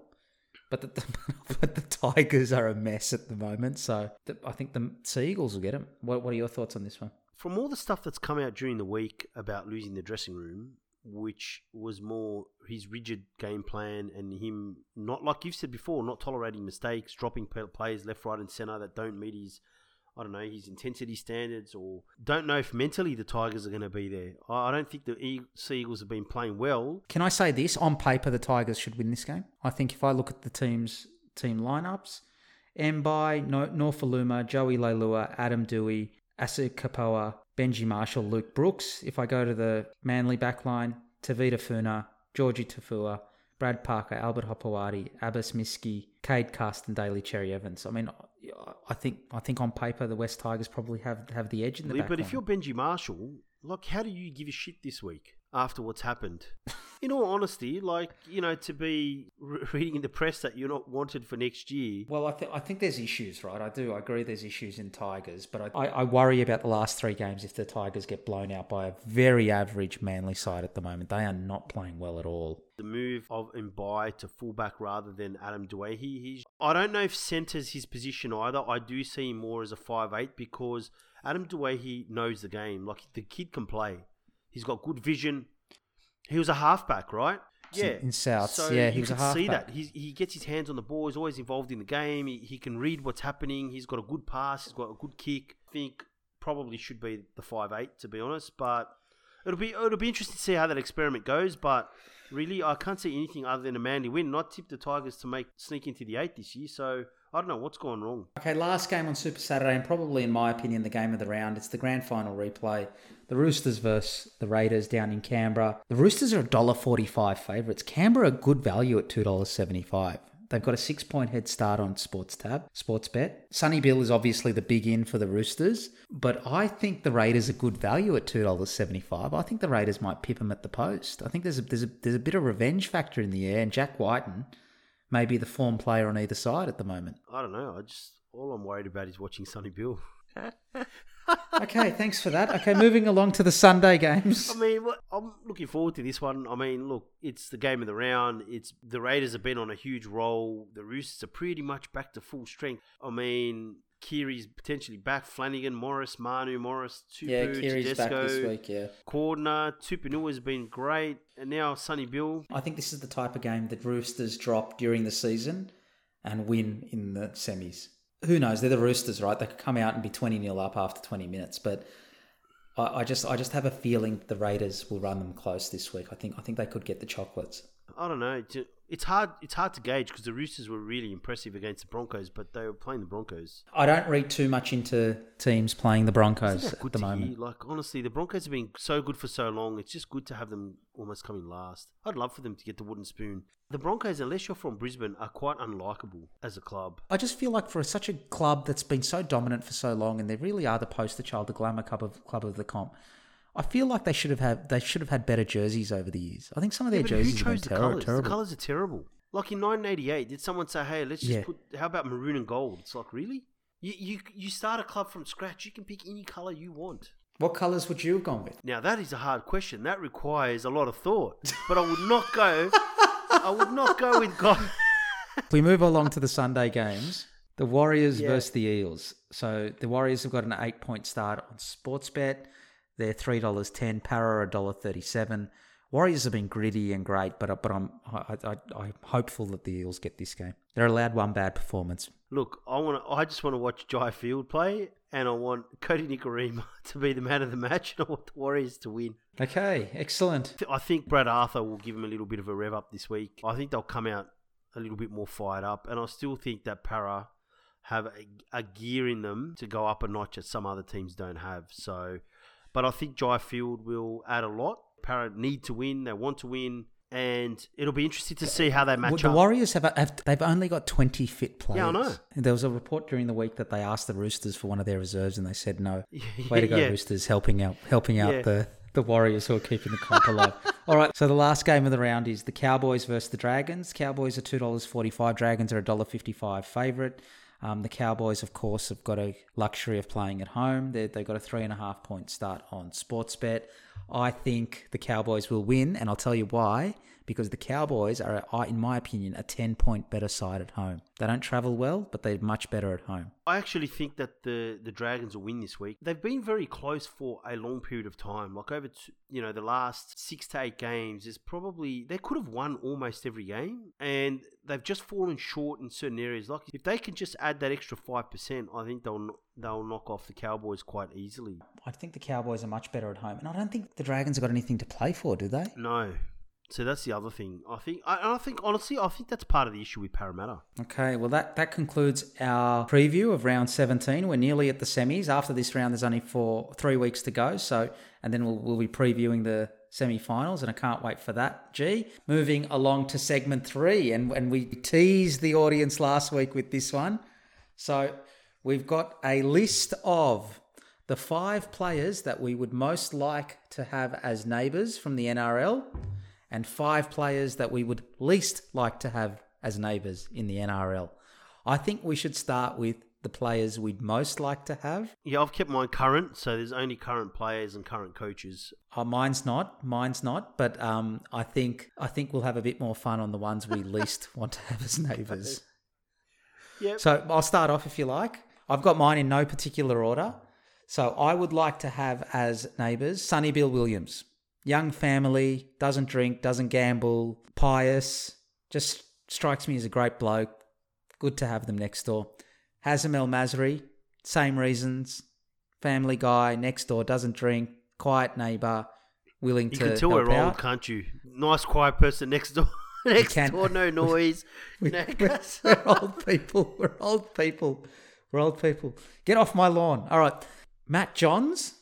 B: But the, but the Tigers are a mess at the moment. So the, I think the Seagulls will get them. What, what are your thoughts on this one?
A: From all the stuff that's come out during the week about losing the dressing room, which was more his rigid game plan and him not, like you've said before, not tolerating mistakes, dropping players left, right, and centre that don't meet his I don't know, his intensity standards, or don't know if mentally the Tigers are going to be there. I don't think the Sea Eagles have been playing well.
B: Can I say this? On paper, the Tigers should win this game. I think if I look at the team's team lineups, Mbye, Nofoaluma, Joey Leilua, Adam Doueihi, Asu Kepaoa, Benji Marshall, Luke Brooks. If I go to the Manly backline, Tevita Funa, Georgie Taufua, Brad Parker, Albert Hopoate, Abbas Miski, Cade and Daly Cherry Evans. I mean, I think I think on paper the West Tigers probably have have the edge in the back.
A: But if you're Benji Marshall, like, how do you give a shit this week after what's happened? in all honesty, like you know, to be re- reading in the press that you're not wanted for next year.
B: Well, I think I think there's issues, right? I do. I agree. There's issues in Tigers, but I, I, I worry about the last three games if the Tigers get blown out by a very average Manly side at the moment. They are not playing well at all.
A: The move of Mbye to fullback rather than Adam Doueihi. He's I don't know if centres his position either. I do see him more as a five eight because Adam Doueihi he knows the game. Like the kid can play. He's got good vision. He was a halfback, right?
B: Yeah, in South. So yeah, he was a halfback. see that
A: he he gets his hands on the ball. He's always involved in the game. He, he can read what's happening. He's got a good pass. He's got a good kick. I think probably should be the five eight to be honest, but it'll be it'll be interesting to see how that experiment goes. But really, I can't see anything other than a Manly win. Not tip the Tigers to make sneak into the eight this year. So I don't know what's gone wrong.
B: Okay, last game on Super Saturday, and probably in my opinion, the game of the round. It's the grand final replay. The Roosters versus the Raiders down in Canberra. The Roosters are $1.45 favourites. Canberra good value at $2.75. They've got a six point head start on Sports Tab, Sports Bet. Sonny Bill is obviously the big in for the Roosters, but I think the Raiders are good value at $2.75. I think the Raiders might pip them at the post. I think there's a, there's a, there's a bit of revenge factor in the air, and Jack Wighton maybe the form player on either side at the moment.
A: I don't know. I just all I'm worried about is watching Sonny Bill.
B: Okay, thanks for that. Okay, moving along to the Sunday games.
A: I mean, I'm looking forward to this one. I mean, look, it's the game of the round. It's the Raiders have been on a huge roll. The Roosters are pretty much back to full strength. I mean, Kiri's potentially back. Flanagan, Morris, Manu, Morris, Tupou,
B: Yeah, Kiri's back this week, yeah.
A: Cordner, Tupouniua has been great, and now Sonny Bill.
B: I think this is the type of game that Roosters drop during the season and win in the semis. Who knows? They're the Roosters, right? They could come out and be 20 0 up after 20 minutes, but I, I just I just have a feeling the Raiders will run them close this week. I think I think they could get the chocolates.
A: I don't know. It's- hard. It's hard to gauge because the Roosters were really impressive against the Broncos, but they were playing the Broncos.
B: I don't read too much into teams playing the Broncos at the
A: to
B: moment.
A: hear? Like honestly, the Broncos have been so good for so long. It's just good to have them almost coming last. I'd love for them to get the wooden spoon. The Broncos, unless you're from Brisbane, are quite unlikable as a club.
B: I just feel like for such a club that's been so dominant for so long, and they really are the poster child, the glamour club of club of the comp. I feel like they should have had they should have had better jerseys over the years. I think some of their
A: Yeah, who
B: jerseys have been
A: the
B: ter-
A: colours?
B: terrible.
A: The colours are terrible. Like in 1988, did someone say, "Hey, let's just
B: Yeah.
A: put how about maroon and gold?" It's like really. You, you you start a club from scratch. You can pick any color you want.
B: What colours would you have gone with?
A: Now that is a hard question. That requires a lot of thought. But I would not go. I would not go with gold.
B: If we move along to the Sunday games, the Warriors
A: Yeah.
B: versus the Eels. So the Warriors have got an eight point start on Sportsbet. They're three dollars ten. Para a dollar thirty seven. Warriors have been gritty and great, but but I'm I, I, I'm hopeful that the Eels get this game. They're allowed one bad performance.
A: Look, I want. I just want to watch Jai Field play, and I want Kodi Nikorima to be the man of the match, and I want the Warriors to win.
B: Okay, excellent.
A: I think Brad Arthur will give him a little bit of a rev up this week. I think they'll come out a little bit more fired up, and I still think that Para have a, a gear in them to go up a notch that some other teams don't have. So, but I think Jai Field will add a lot. Para need to win; they want to win, and it'll be interesting to see how they match
B: the
A: up.
B: Warriors have, have they've only got twenty fit players.
A: Yeah, I know.
B: There was a report during the week that they asked the Roosters for one of their reserves, and they said no.
A: Yeah,
B: Way to go,
A: yeah.
B: Roosters, helping out helping out
A: Yeah.
B: the the Warriors who are keeping the comp alive. All right, so the last game of the round is the Cowboys versus the Dragons. Cowboys are two dollars forty five. Dragons are a dollar fifty five favourite. Um, the Cowboys, of course, have got a luxury of playing at home. They they've got a three and a half point start on Sportsbet. I think the Cowboys will win, and I'll tell you why. Because the Cowboys are, are, in my opinion, a ten point better side at home. They don't travel well, but they're much better at home.
A: I actually think that the the Dragons will win this week. They've been very close for a long period of time, like over t- you know the last six to eight games. Is probably they could have won almost every game, and they've just fallen short in certain areas. Like if they can just add that extra five percent, I think they'll they'll knock off the Cowboys quite easily.
B: I think the Cowboys are much better at home, and I don't think the Dragons have got anything to play for, do they?
A: No, so that's the other thing. I think I, I think honestly, I think that's part of the issue with Parramatta.
B: Okay, well that that concludes our preview of round 17. We're nearly at the semis. After this round, there's only four three weeks to go. So, and then we'll we'll be previewing the semi-finals, and I can't wait for that. G. Moving along to segment three, and and we teased the audience last week with this one. So we've got a list of the five players that we would most like to have as neighbours from the NRL, and five players that we would least like to have as neighbours in the NRL. I think we should start with the players we'd most like to have.
A: Yeah, I've kept mine current, so there's only current players and current coaches.
B: Uh, mine's not, mine's not, but um, I think I think we'll have a bit more fun on the ones we least want to have as neighbours.
A: Yep.
B: So I'll start off if you like. I've got mine in no particular order. So I would like to have as neighbours Sonny Bill Williams. Young family, doesn't drink, doesn't gamble, pious, just strikes me as a great bloke. Good to have them next door. Hazem El Masri, same reasons. Family guy, next door, doesn't drink, quiet neighbour, willing
A: You
B: to
A: can tell
B: help
A: we're
B: out.
A: old, can't you? Nice, quiet person next door. next door, no noise.
B: We-
A: no
B: we're, we're old people. We're old people. We're old people. Get off my lawn. All right. Matt Johns,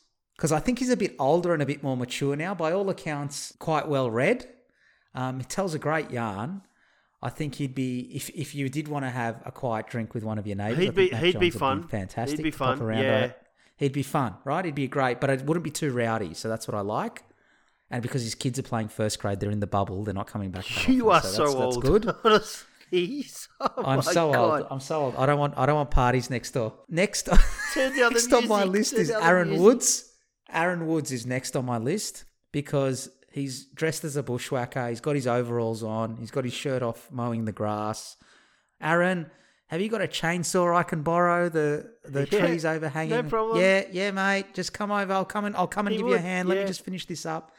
B: because I think he's a bit older and a bit more mature now. By all accounts, quite well read. Um, he tells a great yarn. I think he'd be if if you did want to have a quiet drink with one of your neighbours. I
A: He'd be- he'd be fun.
B: fantastic.
A: He'd be fun,
B: around.
A: yeah.
B: He'd be fun, right? He'd be great, but it wouldn't be too rowdy. So that's what I like. And because his kids are playing first grade, they're in the bubble. They're not coming back.
A: You
B: often,
A: are so,
B: that's, that's
A: old.
B: good.
A: Honestly, oh
B: I'm so
A: God.
B: old. I'm so old. I don't want. I don't want parties next door. Next,
A: Turn down the
B: next on my list is Aaron
A: music.
B: Woods. Aaron Woods is next on my list because he's dressed as a bushwhacker. He's got his overalls on. He's got his shirt off mowing the grass. Aaron, have you got a chainsaw I can borrow? The the
A: Yeah,
B: trees overhanging.
A: no problem.
B: Yeah, yeah, mate. Just come over. I'll come and I'll come and
A: He
B: give you a
A: would,
B: hand. Let me just finish this up.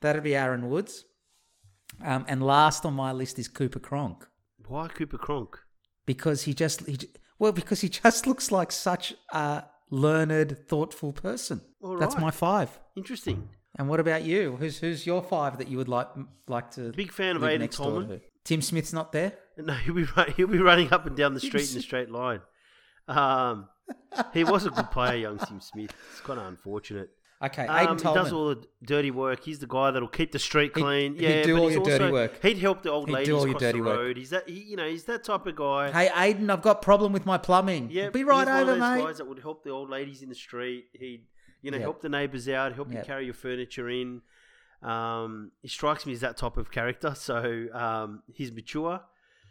B: That'd be Aaron Woods. Um, and last on my list is Cooper Cronk
A: Why Cooper Cronk?
B: because he just he, well because he just looks like such a learned, thoughtful person.
A: All
B: That's
A: right.
B: my five.
A: Interesting.
B: And what about you? Who's who's your five that you would like like to
A: Big fan of
B: live
A: Aidan
B: next door
A: Tolman.
B: to? Tim Smith's not there.
A: No, he'll be run, he'll be running up and down the street in a straight line. Um, he was a good player, young Tim Smith. It's kind of unfortunate.
B: Okay, Aidan
A: Um, he does all the dirty work. He's the guy that'll keep the street
B: He'd-
A: clean.
B: he'd
A: yeah,
B: do
A: but
B: all your dirty
A: also-
B: work.
A: He'd help the old
B: He'd do
A: ladies cross
B: dirty
A: the
B: work.
A: road. He's that. He, you know, he's that type of guy.
B: Hey, Aidan, I've got problem with my plumbing.
A: Yeah,
B: be right
A: he's one
B: over,
A: of those
B: mate.
A: guys that would help the old ladies in the street. He'd, you know,
B: Yep.
A: help the neighbours out, help you carry your furniture in. Um, he strikes me as that type of character. So um, he's mature.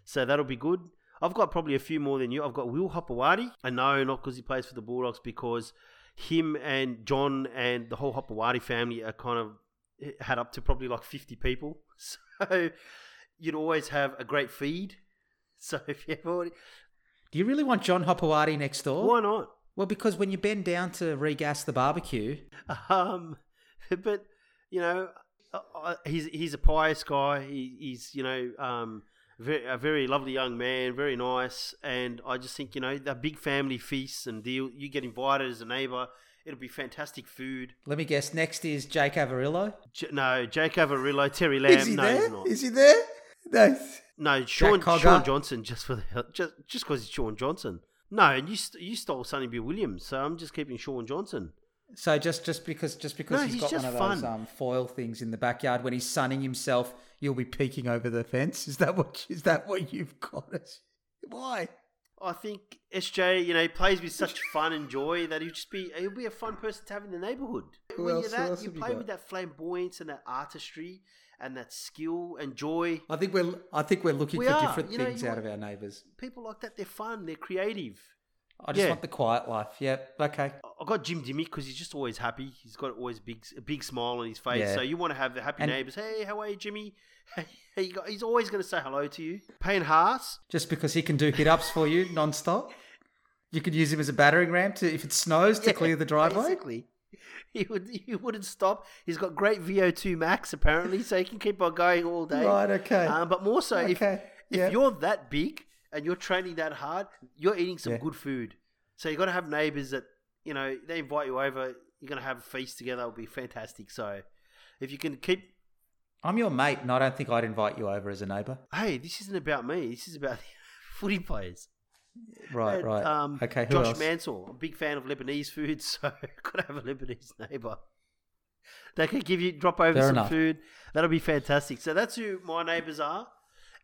A: So that'll be good. I've got probably a few more than you. I've got Will Hopoate. I know, not because he plays for the Bulldogs, because him and John and the whole Hopoate family are kind of had up to probably like 50 people. So you'd always have a great feed. So if you ever,
B: Do you really want John Hopoate next door?
A: why not?
B: Well, because when you bend down to regas the barbecue,
A: Um, but you know, uh, uh, he's he's a pious guy. He, he's you know um, very, a very lovely young man, very nice. And I just think you know the big family feasts and deal. You get invited as a neighbour. It'll be fantastic food.
B: let me guess. Next is Jake Averillo.
A: J- no, Jake Averillo, Terry Lamb.
B: Is he
A: no,
B: there?
A: he's not.
B: Is he there? No.
A: no, Sean, Shaun Johnson. Just for the hell- just just because he's Shaun Johnson. No, and you st- you stole Sonny Bill Williams, so I'm just keeping Shaun Johnson.
B: So just just because just because
A: No,
B: he's
A: he's
B: got one of those
A: fun.
B: um, foil things in the backyard when he's sunning himself, you'll be peeking over the fence. Is that what is that what you've got? us? Why?
A: I think SJ, you know, he plays with such fun and joy that he'll just be he'll be a fun person to have in the neighbourhood.
B: Who
A: when
B: else-
A: you're that, you play with that flamboyance and that artistry and that skill and joy.
B: I think we're I think we're looking
A: We
B: for
A: are.
B: different
A: You know,
B: things out
A: want-
B: of our neighbours.
A: People like that, they're fun, they're creative.
B: I just
A: Yeah.
B: want the quiet life. Yep. Okay.
A: I got Jim Dymock because he's just always happy. He's got always big a big smile on his face.
B: Yeah.
A: So you want to have the happy
B: And-
A: neighbours. Hey, how are you, Jimmy? Hey, hey, you got, he's always going to say hello to you. Payne Haas,
B: Just because he can do hit ups for you non-stop. You could use him as a battering ram to if it snows to
A: Yeah,
B: clear the driveway.
A: Basically. He would he wouldn't stop. He's got great VO2 max apparently, so he can keep on going all day.
B: Right, okay.
A: Um, but more so, if
B: Okay,
A: if
B: yeah.
A: you're that big and you're training that hard, you're eating some
B: Yeah.
A: good food. So you got to have neighbors that you know they invite you over. You're gonna have a feast together. It'll be fantastic. So if you can keep,
B: I'm your mate, and I don't think I'd invite you over as a neighbour.
A: hey, this isn't about me. This is about footy players.
B: Right,
A: And,
B: right.
A: Um,
B: okay,
A: Josh
B: else?
A: Mansour. I'm a big fan of Lebanese food, so gotta have a Lebanese neighbour. They can give you drop over
B: Fair
A: some
B: enough.
A: food. That'll be fantastic. So that's who my neighbours are.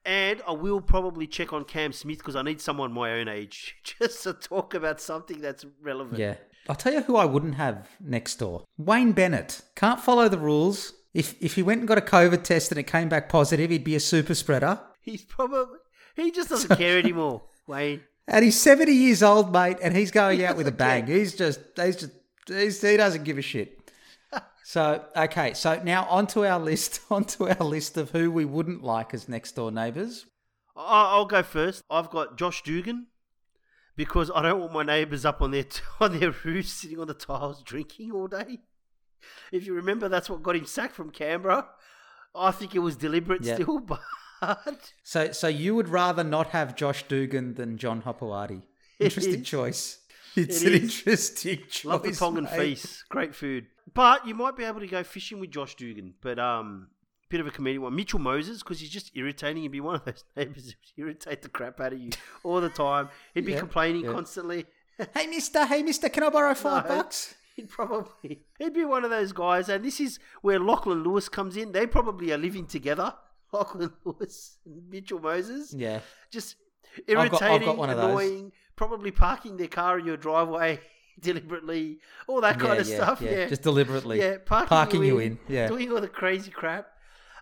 A: And I will probably check on Cam Smith because I need someone my own age just to talk about something that's relevant.
B: Yeah. I'll tell you who I wouldn't have next door. Wayne Bennett. Can't follow the rules. If if he went and got a COVID test and it came back positive, he'd be a super spreader.
A: He's probably he just doesn't care anymore. Wayne.
B: And he's 70 years old, mate, and he's going
A: He
B: out with a bang.
A: care.
B: He's just, he's just, he's, he doesn't give a shit. So, okay, so now onto our list, onto our list of who we wouldn't like as next door neighbours.
A: I'll go first. I've got Josh Dugan because I don't want my neighbours up on their on their roofs sitting on the tiles drinking all day. If you remember, that's what got him sacked from Canberra. I think it was deliberate
B: Yeah.
A: still, but
B: So, so you would rather not have Josh Dugan than John
A: Hopoate.
B: Interesting choice. It's
A: It
B: an
A: is.
B: interesting choice.
A: love the Tongan
B: mate.
A: feast, great food. But you might be able to go fishing with Josh Dugan, but um, bit of a comedian one. Mitchell Moses because he's just irritating. He'd be one of those neighbours who irritate the crap out of you all the time. He'd be
B: Yeah,
A: complaining
B: yeah.
A: constantly.
B: Hey, mister, hey, mister, can I borrow five
A: No.
B: bucks?
A: He'd probably he'd be one of those guys, and this is where Lachlan Lewis comes in. They probably are living together. Lachlan Lewis and Mitchell Moses,
B: Yeah.
A: just
B: got- I've got
A: irritating,
B: one of those.
A: annoying, probably parking their car in your driveway deliberately, all that kind
B: yeah,
A: of
B: yeah,
A: stuff.
B: yeah,
A: Yeah,
B: Just deliberately.
A: yeah, parking,
B: parking
A: you,
B: you
A: in,
B: in, yeah.
A: doing all the crazy crap.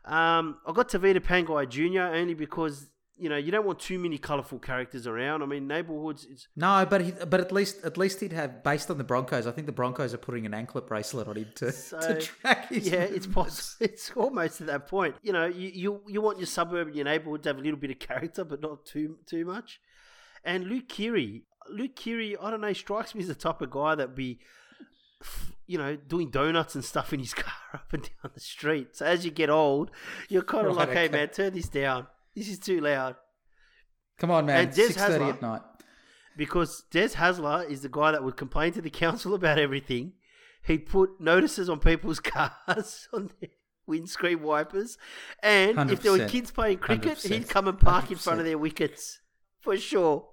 A: Um, I got Tevita Pangai Jr. only because you know, you don't want too many colourful characters around. I mean, neighborhoods. It's
B: No, but he, but at least at least he'd have based on the Broncos. I think the Broncos are putting an anklet bracelet on him to,
A: So,
B: to track his.
A: yeah, it's possible. It's almost to that point. You know, you, you you want your suburb and your neighborhood to have a little bit of character, but not too too much. And Luke Keary, Luke Keary, I don't know, strikes me as the type of guy that be, you know, doing donuts and stuff in his car up and down the street. So as you get old, you're kind of
B: Right,
A: like, hey man, turn this down. This is too loud.
B: Come on, man.
A: And
B: Six thirty at night.
A: because Des Hasler is the guy that would complain to the council about everything. He'd put notices on people's cars on their windscreen wipers, and if there were kids playing cricket,
B: 100%.
A: he'd come and park in front of their wickets for sure.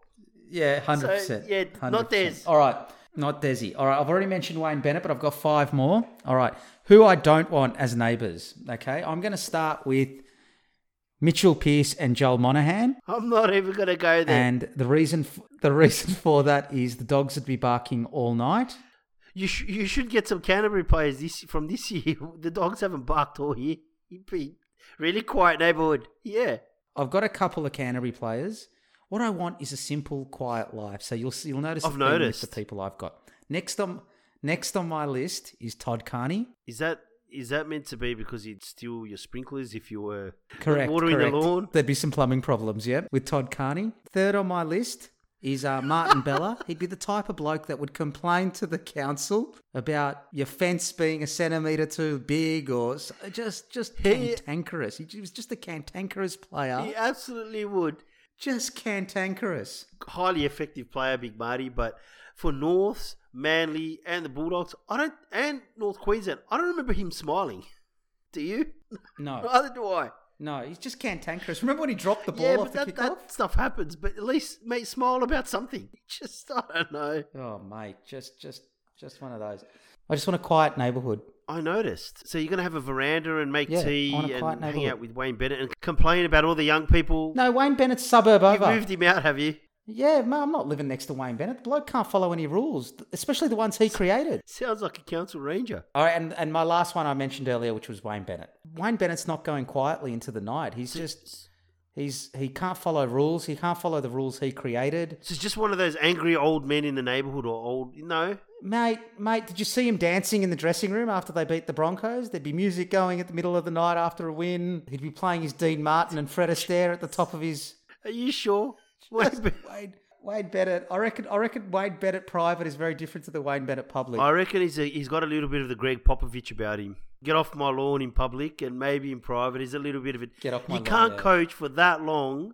B: Yeah, hundred percent.
A: yeah, not Des.
B: All right, not Desi. All right, I've already mentioned Wayne Bennett, but I've got five more. All right, who I don't want as neighbours. Okay, I'm going to start with Mitchell Pearce and Joel Monaghan,
A: I'm not even going to go there.
B: and the reason f- the reason for that is the dogs would be barking all night.
A: you sh- you should get some Canterbury players this from this year. The dogs haven't barked all year. You'd be really quiet neighborhood. Yeah.
B: I've got a couple of Canterbury players. What I want is a simple, quiet life. So you'll you'll notice.
A: I've noticed.
B: the people I've got next on next on my list is Todd Carney.
A: Is that is that meant to be because he'd steal your sprinklers if you were
B: Correct.
A: watering
B: correct.
A: the lawn?
B: There'd be some plumbing problems, yeah, with Todd Carney. Third on my list is uh, Martin Bella. He'd be the type of bloke that would complain to the council about your fence being a centimetre too big or just just
A: He-
B: cantankerous. He was just a cantankerous player.
A: He absolutely would.
B: Just cantankerous.
A: highly effective player, Big Marty. But for Norths, Manly, and the Bulldogs, I don't, and North Queensland, I don't remember him smiling. Do you?
B: No,
A: Neither do I.
B: no, he's just cantankerous. Remember when he dropped the ball
A: yeah,
B: off
A: but
B: the
A: that,
B: kickoff?
A: that stuff happens. But at least, mate, smile about something. Just, I don't know.
B: Oh, mate, just just just one of those. I just want a quiet neighbourhood.
A: I noticed. So you're going to have a veranda and make
B: Yeah,
A: tea
B: on a quiet
A: and hang out with Wayne Bennett and complain about all the young people.
B: No, Wayne Bennett's suburb over.
A: you moved him out, have you?
B: Yeah, man, I'm not living next to Wayne Bennett. The bloke can't follow any rules, especially the ones he created.
A: Sounds like a council ranger.
B: All right, and, and my last one I mentioned earlier, which was Wayne Bennett. Wayne Bennett's not going quietly into the night. He's just he's he can't follow rules. He can't follow the rules he created.
A: So it's just one of those angry old men in the neighbourhood or old, no.
B: Mate, mate, did you see him dancing in the dressing room after they beat the Broncos? There'd be music going at the middle of the night after a win. He'd be playing his Dean Martin and Fred Astaire at the top of his
A: Are you sure? Wayne Ben-
B: Wayne Wayne Bennett. I reckon I reckon Wayne Bennett private is very different to the Wayne Bennett public.
A: I reckon he's a, he's got a little bit of the Gregg Popovich about him. Get off my lawn in public and maybe in private. He's a little bit of it.
B: Get off my
A: You
B: lawn,
A: can't
B: yeah.
A: coach for that long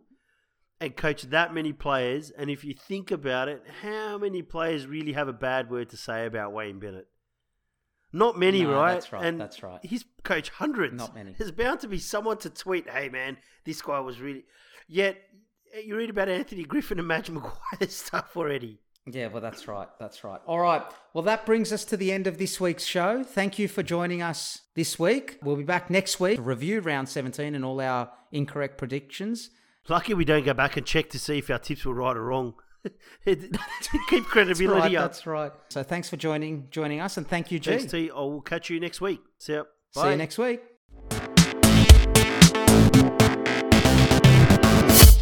A: and coach that many players. And if you think about it, how many players really have a bad word to say about Wayne Bennett? Not many,
B: No,
A: right?
B: that's right,
A: And
B: that's right.
A: He's coached hundreds.
B: Not many.
A: There's bound to be someone to tweet, "Hey man, this guy was really." Yet you read about Anthony Griffin and Madge Maguire stuff already.
B: Yeah, well, that's right. That's right. All right. Well, that brings us to the end of this week's show. Thank you for joining us this week. We'll be back next week to review round 17 and all our incorrect predictions.
A: Lucky we don't go back and check to see if our tips were right or wrong. Keep
B: That's
A: credibility
B: right.
A: up.
B: That's right. So thanks for joining joining us and thank you, G.
A: Thanks, T. I will catch you next week. See ya.
B: See
A: Bye.
B: you next week.